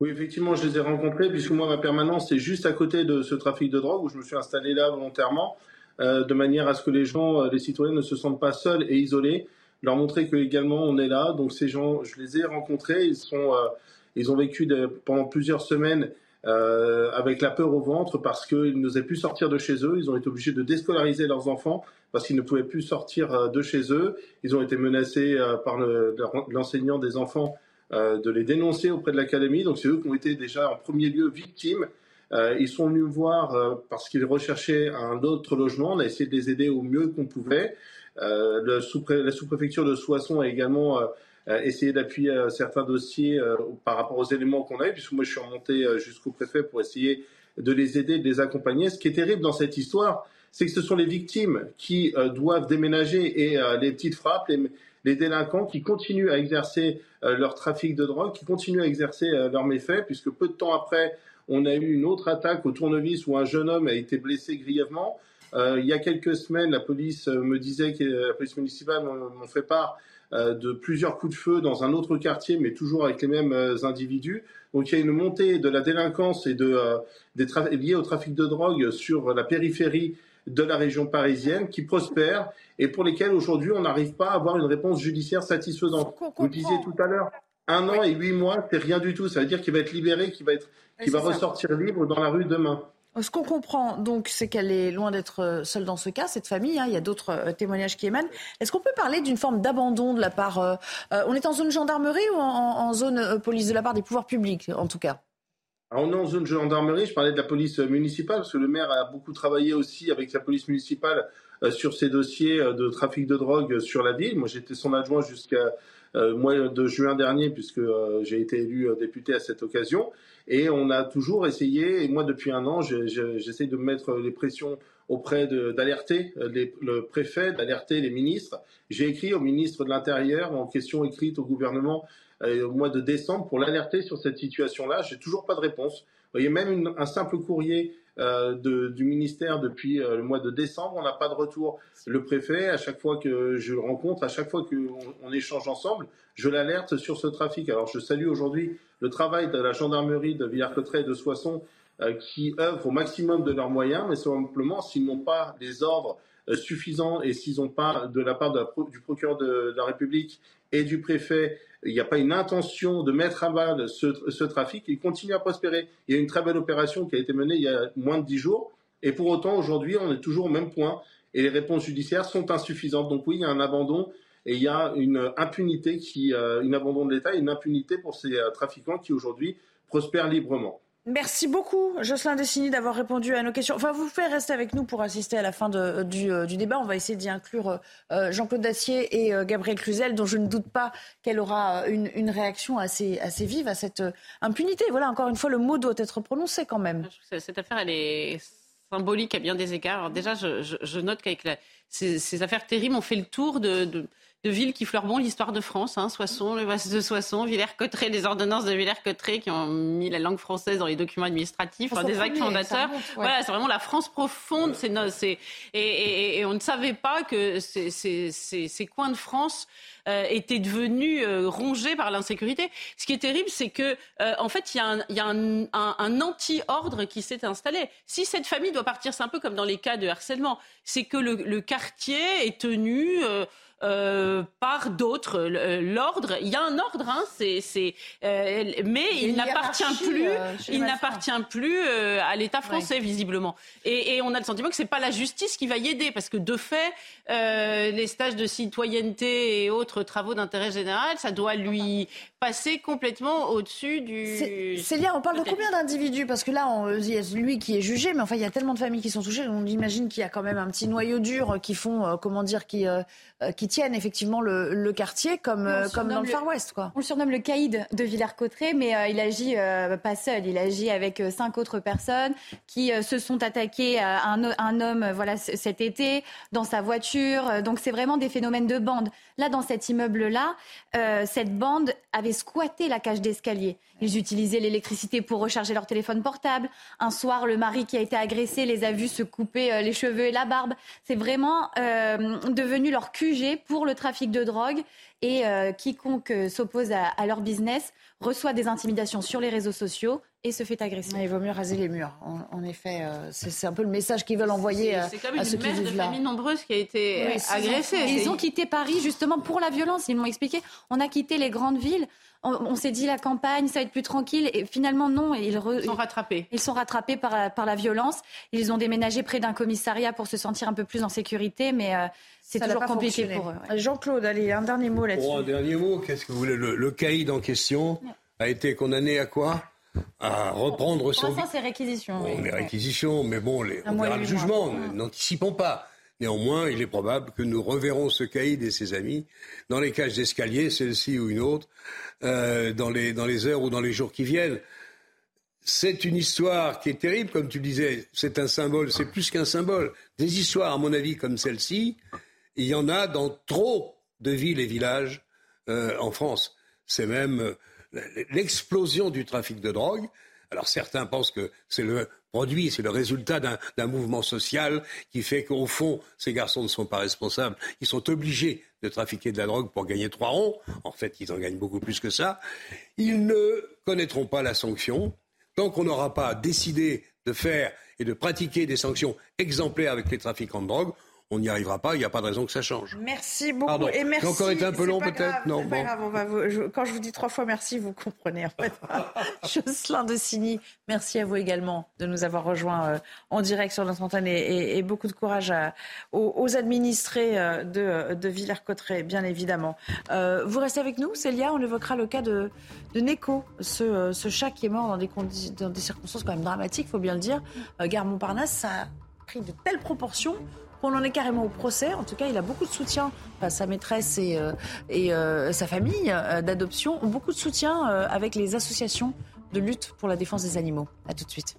Oui, effectivement, je les ai rencontrés, puisque moi, ma permanence est juste à côté de ce trafic de drogue, où je me suis installé là volontairement, de manière à ce que les gens, les citoyens ne se sentent pas seuls et isolés, leur montrer que également on est là. Donc ces gens, je les ai rencontrés, ils, sont, ils ont vécu pendant plusieurs semaines euh, avec la peur au ventre parce qu'ils n'osaient plus sortir de chez eux. Ils ont été obligés de déscolariser leurs enfants parce qu'ils ne pouvaient plus sortir euh, de chez eux. Ils ont été menacés euh, par l'enseignant des enfants de les dénoncer auprès de l'académie. Donc c'est eux qui ont été déjà en premier lieu victimes. ils sont venus me voir parce qu'ils recherchaient un autre logement. On a essayé de les aider au mieux qu'on pouvait. la sous-préfecture de Soissons a également euh, essayer d'appuyer euh, certains dossiers euh, par rapport aux éléments qu'on a eu, puisque moi je suis remonté jusqu'au préfet pour essayer de les aider, de les accompagner. Ce qui est terrible dans cette histoire, c'est que ce sont les victimes qui doivent déménager et les petites frappes, les, délinquants qui continuent à exercer leur trafic de drogue, qui continuent à exercer leurs méfaits, puisque peu de temps après, on a eu une autre attaque au tournevis où un jeune homme a été blessé grièvement. il y a quelques semaines, la police me disait que la police municipale m'en fait part euh, de plusieurs coups de feu dans un autre quartier, mais toujours avec les mêmes euh, individus. Donc il y a une montée de la délinquance et de, euh, des liée au trafic de drogue sur la périphérie de la région parisienne qui prospère et pour lesquels aujourd'hui on n'arrive pas à avoir une réponse judiciaire satisfaisante. Vous disiez tout à l'heure, un an et huit mois, c'est rien du tout. Ça veut dire qu'il va être libéré, qu'il va, être, qu'il va ressortir libre dans la rue demain. Ce qu'on comprend donc, c'est qu'elle est loin d'être euh, seule dans ce cas, cette famille. Hein. il y a d'autres euh, témoignages qui émanent. Est-ce qu'on peut parler d'une forme d'abandon de la part euh, On est en zone gendarmerie ou en, zone police de la part des pouvoirs publics, en tout cas? On est en zone gendarmerie. Je parlais de la police municipale parce que le maire a beaucoup travaillé aussi avec la police municipale sur ces dossiers de trafic de drogue sur la ville. Moi, j'étais son adjoint jusqu'à mois de juin dernier puisque j'ai été élu député à cette occasion. Et on a toujours essayé, et moi depuis un an, j'essaie de mettre les pressions auprès d'alerter le préfet, d'alerter les ministres. J'ai écrit au ministre de l'Intérieur en question écrite au gouvernement euh, au mois de décembre pour l'alerter sur cette situation-là. J'ai toujours pas de réponse. Vous voyez, même un simple courrier euh, du ministère depuis euh, le mois de décembre, on n'a pas de retour. Le préfet, à chaque fois que je le rencontre, à chaque fois qu'on échange ensemble, je l'alerte sur ce trafic. Alors je salue aujourd'hui le travail de la gendarmerie de Villers-Cotterêts et de Soissons euh, qui œuvrent au maximum de leurs moyens, mais simplement s'ils n'ont pas les ordres suffisant et s'ils n'ont pas, de la part du procureur de, la République et du préfet, il n'y a pas une intention de mettre à mal ce, trafic, il continue à prospérer. Il y a une très belle opération qui a été menée il y a moins de dix jours, et pour autant, aujourd'hui, on est toujours au même point, et les réponses judiciaires sont insuffisantes. Donc oui, il y a un abandon, et il y a une impunité, qui, euh, une abandon de l'État et une impunité pour ces euh, trafiquants qui aujourd'hui prospèrent librement. Merci beaucoup, Jocelyn Dessini, d'avoir répondu à nos questions. Enfin, vous pouvez rester avec nous pour assister à la fin du, euh, du, débat. On va essayer d'y inclure euh, Jean-Claude Dacier et euh, Gabriel Cluzel, dont je ne doute pas qu'elle aura une, réaction assez, vive à cette impunité. Voilà, encore une fois, le mot doit être prononcé quand même. Cette affaire, elle est symbolique à bien des égards. Alors déjà, je, note qu'avec ces, affaires terribles, on fait le tour de de villes qui fleurent bon l'histoire de France, hein, Soissons, le Vaste de Soissons, Villers-Cotterêts, les ordonnances de Villers-Cotterêts qui ont mis la langue française dans les documents administratifs, des actes fondateurs. Voilà, c'est vraiment la France profonde. C'est, et, et, et, on ne savait pas que ces, ces, ces, ces coins de France euh, étaient devenus euh, rongés par l'insécurité. Ce qui est terrible, c'est que euh, en fait, il y a un, y a un, un, un anti-ordre qui s'est installé. Si cette famille doit partir, c'est un peu comme dans les cas de harcèlement, c'est que le, le quartier est tenu euh, par d'autres. Euh, l'ordre, il y a un ordre, hein, c'est, c'est, euh, mais il n'appartient plus, il n'appartient plus à l'État français visiblement. Et, et, on a le sentiment que c'est pas la justice qui va y aider, parce que de fait, les stages de citoyenneté et autres travaux d'intérêt général, ça doit lui passer complètement au-dessus du. Célia, on parle de combien d'individus? Parce que là, on, il y a lui qui est jugé, mais enfin, il y a tellement de familles qui sont touchées. On imagine qu'il y a quand même un petit noyau dur qui font, comment dire, qui, qui tiennent effectivement le, quartier comme, euh, comme dans le Far West. Quoi. On le surnomme le caïd de Villers-Cotterêts, mais euh, il agit euh, pas seul. Il agit avec cinq autres personnes qui se sont attaquées à un, un, homme voilà, cet été dans sa voiture. Donc c'est vraiment des phénomènes de bande. Là, dans cet immeuble-là, cette bande avait squatté la cage d'escalier. Ils utilisaient l'électricité pour recharger leur téléphone portable. Un soir, le mari qui a été agressé les a vus se couper les cheveux et la barbe. C'est vraiment devenu leur QG pour le trafic de drogue et euh, quiconque euh, s'oppose à, leur business reçoit des intimidations sur les réseaux sociaux et se fait agresser. il vaut mieux raser les murs. En, effet, euh, c'est un peu le message qu'ils veulent envoyer à, ceux qui vivent là. C'est une nombreuse qui a été agressée. Ils ont quitté Paris justement pour la violence. Ils m'ont expliqué. On a quitté les grandes villes. On, s'est dit la campagne, ça va être plus tranquille. Et finalement, non. Ils, sont rattrapés. Ils sont rattrapés par, par la violence. Ils ont déménagé près d'un commissariat pour se sentir un peu plus en sécurité. Mais c'est toujours compliqué pour eux. Jean-Claude, allez, un dernier mot là-dessus. un dernier mot, qu'est-ce que vous voulez le, caïd en question a été condamné à quoi? À reprendre son. Pour c'est réquisition. Bon, les réquisitions, mais bon, les, on verra le jugement, n'anticipons pas. Néanmoins, il est probable que nous reverrons ce caïd et ses amis dans les cages d'escalier, celle-ci ou une autre, euh, dans, les, dans les heures ou dans les jours qui viennent. C'est une histoire qui est terrible, comme tu disais, c'est un symbole, c'est plus qu'un symbole. Des histoires, à mon avis, comme celle-ci, il y en a dans trop de villes et villages euh, en France. C'est même euh, l'explosion du trafic de drogue. Alors certains pensent que c'est le produit, c'est le résultat d'un mouvement social qui fait qu'au fond, ces garçons ne sont pas responsables. Ils sont obligés de trafiquer de la drogue pour gagner trois ronds. En fait, ils en gagnent beaucoup plus que ça. Ils ne connaîtront pas la sanction. Tant qu'on n'aura pas décidé de faire et de pratiquer des sanctions exemplaires avec les trafiquants de drogue, on n'y arrivera pas, il n'y a pas de raison que ça change. Merci beaucoup. Et merci. J'ai encore été un peu long peut-être Non, bon. grave, quand je vous dis trois fois merci, vous comprenez en fait. <laughs> Jocelyn de Signy, merci à vous également de nous avoir rejoints euh, en direct sur notre antenne et, beaucoup de courage aux, administrés euh, de, de Villers-Cotterêts, bien évidemment. Euh, vous restez avec nous, Célia, on évoquera le cas de, de Neko, ce, ce, chat qui est mort dans des, dans des circonstances quand même dramatiques, il faut bien le dire. Gare Montparnasse, ça a pris de telles proportions on en est carrément au procès. En tout cas, il a beaucoup de soutien. sa maîtresse et, euh, euh, sa famille euh, d'adoption ont beaucoup de soutien avec les associations de lutte pour la défense des animaux. A tout de suite.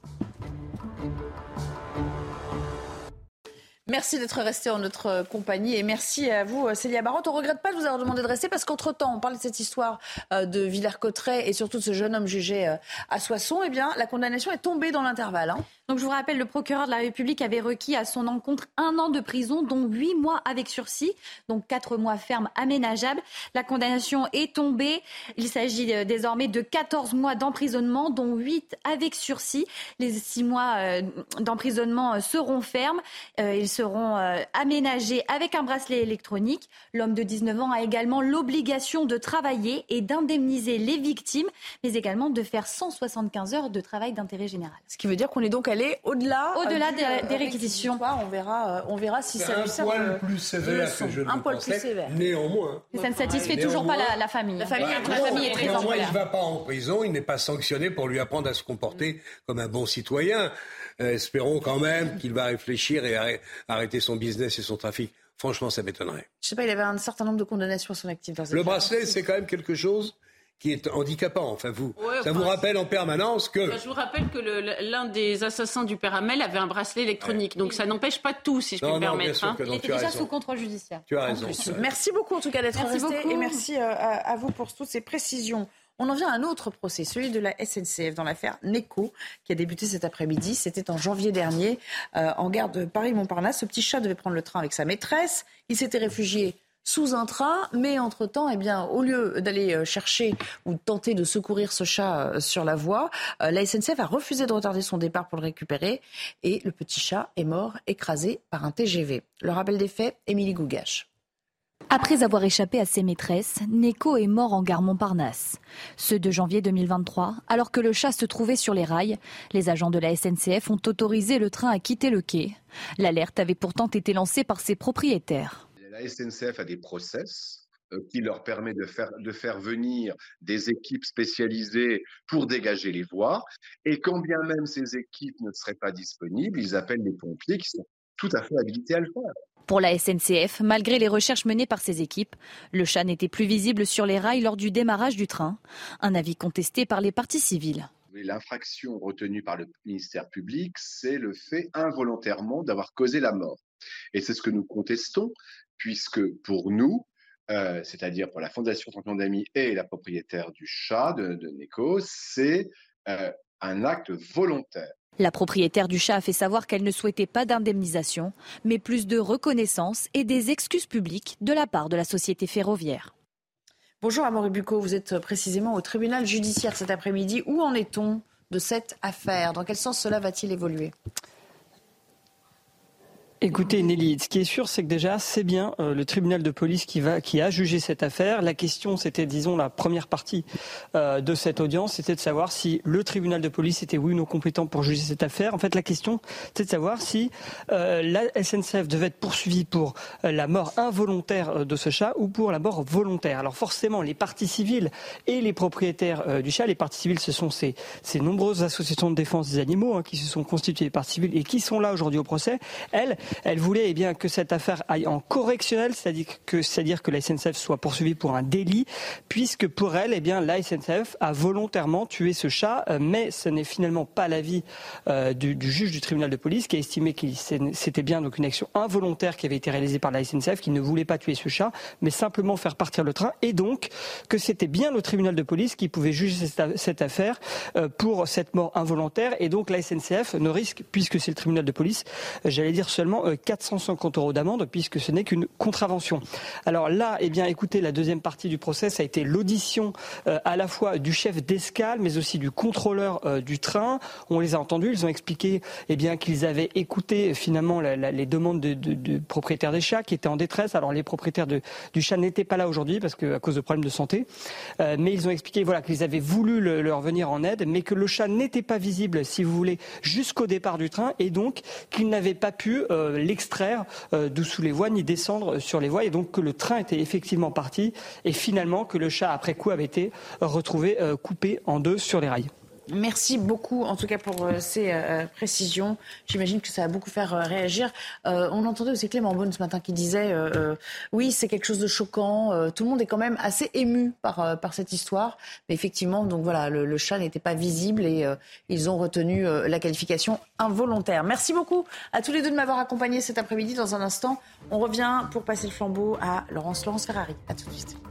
Merci d'être resté en notre compagnie et merci à vous, Célia Barotte. On ne regrette pas de vous avoir demandé de rester parce qu'entre-temps, on parle de cette histoire de Villers-Cotterêts et surtout de ce jeune homme jugé à Soissons. Eh bien, la condamnation est tombée dans l'intervalle. Hein. Donc je vous rappelle, le procureur de la République avait requis à son encontre un an de prison, dont huit mois avec sursis, donc quatre mois ferme aménageables. La condamnation est tombée. Il s'agit euh, désormais de 14 mois d'emprisonnement, dont 8 avec sursis. Les six mois euh, d'emprisonnement seront fermes. Ils seront aménagés avec un bracelet électronique. L'homme de 19 ans a également l'obligation de travailler et d'indemniser les victimes, mais également de faire 175 heures de travail d'intérêt général. Ce qui veut dire qu'on est donc allé au-delà au-delà euh, des, réquisitions. On verra, euh, on verra si ça un poil plus sévère que je un poil plus sévère. Néanmoins. ça ne satisfait toujours pas la, famille. La famille, bah, la famille est très Néanmoins, il ne va pas en prison, il n'est pas sanctionné pour lui apprendre à se comporter comme un bon citoyen. Euh, espérons quand même qu'il va réfléchir et arrêter son business et son trafic. Franchement, ça m'étonnerait. Je sais pas, il avait un certain nombre de condamnations à son actif. Le bracelet, c'est quand même quelque chose qui est handicapant. Enfin, vous, ça vous rappelle en permanence que. Je vous rappelle que l'un des assassins du père Hamel avait un bracelet électronique, donc ça n'empêche pas tout, si je peux me permettre. Hein. Il était déjà sous contrôle judiciaire. Tu as raison. Merci beaucoup en tout cas d'être resté et merci euh, à vous pour toutes ces précisions. On en vient à un autre procès, celui de la SNCF dans l'affaire Neco, qui a débuté cet après-midi. C'était en janvier dernier, euh, en gare de Paris-Montparnasse. Ce petit chat devait prendre le train avec sa maîtresse. Il s'était réfugié sous un train, mais entre-temps, eh bien, au lieu d'aller euh, chercher ou tenter de secourir ce chat euh, sur la voie, la SNCF a refusé de retarder son départ pour le récupérer et le petit chat est mort écrasé par un TGV. Le rappel des faits, Émilie Gougache. Après avoir échappé à ses maîtresses, Neko est mort en gare Montparnasse. Ce 2 janvier 2023, alors que le chat se trouvait sur les rails, les agents de la SNCF ont autorisé le train à quitter le quai. L'alerte avait pourtant été lancée par ses propriétaires. La SNCF a des process euh, qui leur permet de faire, de faire venir des équipes spécialisées pour dégager les voies. Et quand bien même ces équipes ne seraient pas disponibles, ils appellent les pompiers qui sont tout à fait habilités à le faire. Pour la SNCF, malgré les recherches menées par ses équipes, le chat n'était plus visible sur les rails lors du démarrage du train, un avis contesté par les parties civiles. L'infraction retenue par le ministère public, c'est le fait involontairement d'avoir causé la mort. Et c'est ce que nous contestons, puisque pour nous, euh, c'est-à-dire pour la Fondation Champion d'Amis et la propriétaire du chat de, de Neko, c'est euh, un acte volontaire. La propriétaire du chat a fait savoir qu'elle ne souhaitait pas d'indemnisation, mais plus de reconnaissance et des excuses publiques de la part de la société ferroviaire. Bonjour Amaury Bucco, vous êtes précisément au tribunal judiciaire cet après-midi. Où en est-on de cette affaire? Dans quel sens cela va-t-il évoluer? Écoutez Nelly, ce qui est sûr, c'est que déjà, c'est bien euh, le tribunal de police qui, va, qui a jugé cette affaire. La question, c'était, disons, la première partie euh, de cette audience, c'était de savoir si le tribunal de police était oui ou non compétent pour juger cette affaire. En fait, la question, c'est de savoir si euh, la SNCF devait être poursuivie pour la mort involontaire de ce chat ou pour la mort volontaire. Alors forcément, les parties civiles et les propriétaires du chat, les parties civiles, ce sont ces, ces nombreuses associations de défense des animaux hein, qui se sont constituées des parties civiles et qui sont là aujourd'hui au procès. Elles, elle voulait eh bien, que cette affaire aille en correctionnel, c'est-à-dire que, c'est-à-dire que la SNCF soit poursuivie pour un délit, puisque pour elle, eh bien, la SNCF a volontairement tué ce chat, euh, mais ce n'est finalement pas l'avis euh, du, juge du tribunal de police qui a estimé que c'était bien donc une action involontaire qui avait été réalisée par la SNCF, qui ne voulait pas tuer ce chat, mais simplement faire partir le train, et donc que c'était bien le tribunal de police qui pouvait juger cette, affaire euh, pour cette mort involontaire, et donc la SNCF ne risque, puisque c'est le tribunal de police, j'allais dire seulement 450 euros d'amende puisque ce n'est qu'une contravention. Alors là, eh bien, écoutez, la deuxième partie du procès, ça a été l'audition euh, à la fois du chef d'escale, mais aussi du contrôleur euh, du train. On les a entendus, ils ont expliqué eh bien qu'ils avaient écouté finalement les demandes de, propriétaires des chats qui étaient en détresse. Alors les propriétaires du chat n'étaient pas là aujourd'hui parce que à cause de problèmes de santé, euh, mais ils ont expliqué voilà qu'ils avaient voulu leur venir en aide, mais que le chat n'était pas visible, si vous voulez, jusqu'au départ du train, et donc qu'ils n'avaient pas pu l'extraire euh, de sous les voies ni descendre sur les voies et donc que le train était effectivement parti et finalement que le chat après coup avait été retrouvé euh, coupé en deux sur les rails. Merci beaucoup, en tout cas, pour euh, ces euh, précisions. J'imagine que ça va beaucoup faire euh, réagir. on entendait aussi Clément Beaune ce matin qui disait oui, c'est quelque chose de choquant. tout le monde est quand même assez ému par, par cette histoire. Mais effectivement, donc voilà, le, chat n'était pas visible et ils ont retenu la qualification involontaire. Merci beaucoup à tous les deux de m'avoir accompagné cet après-midi. Dans un instant, on revient pour passer le flambeau à Laurence, Laurence Ferrari. À tout de suite.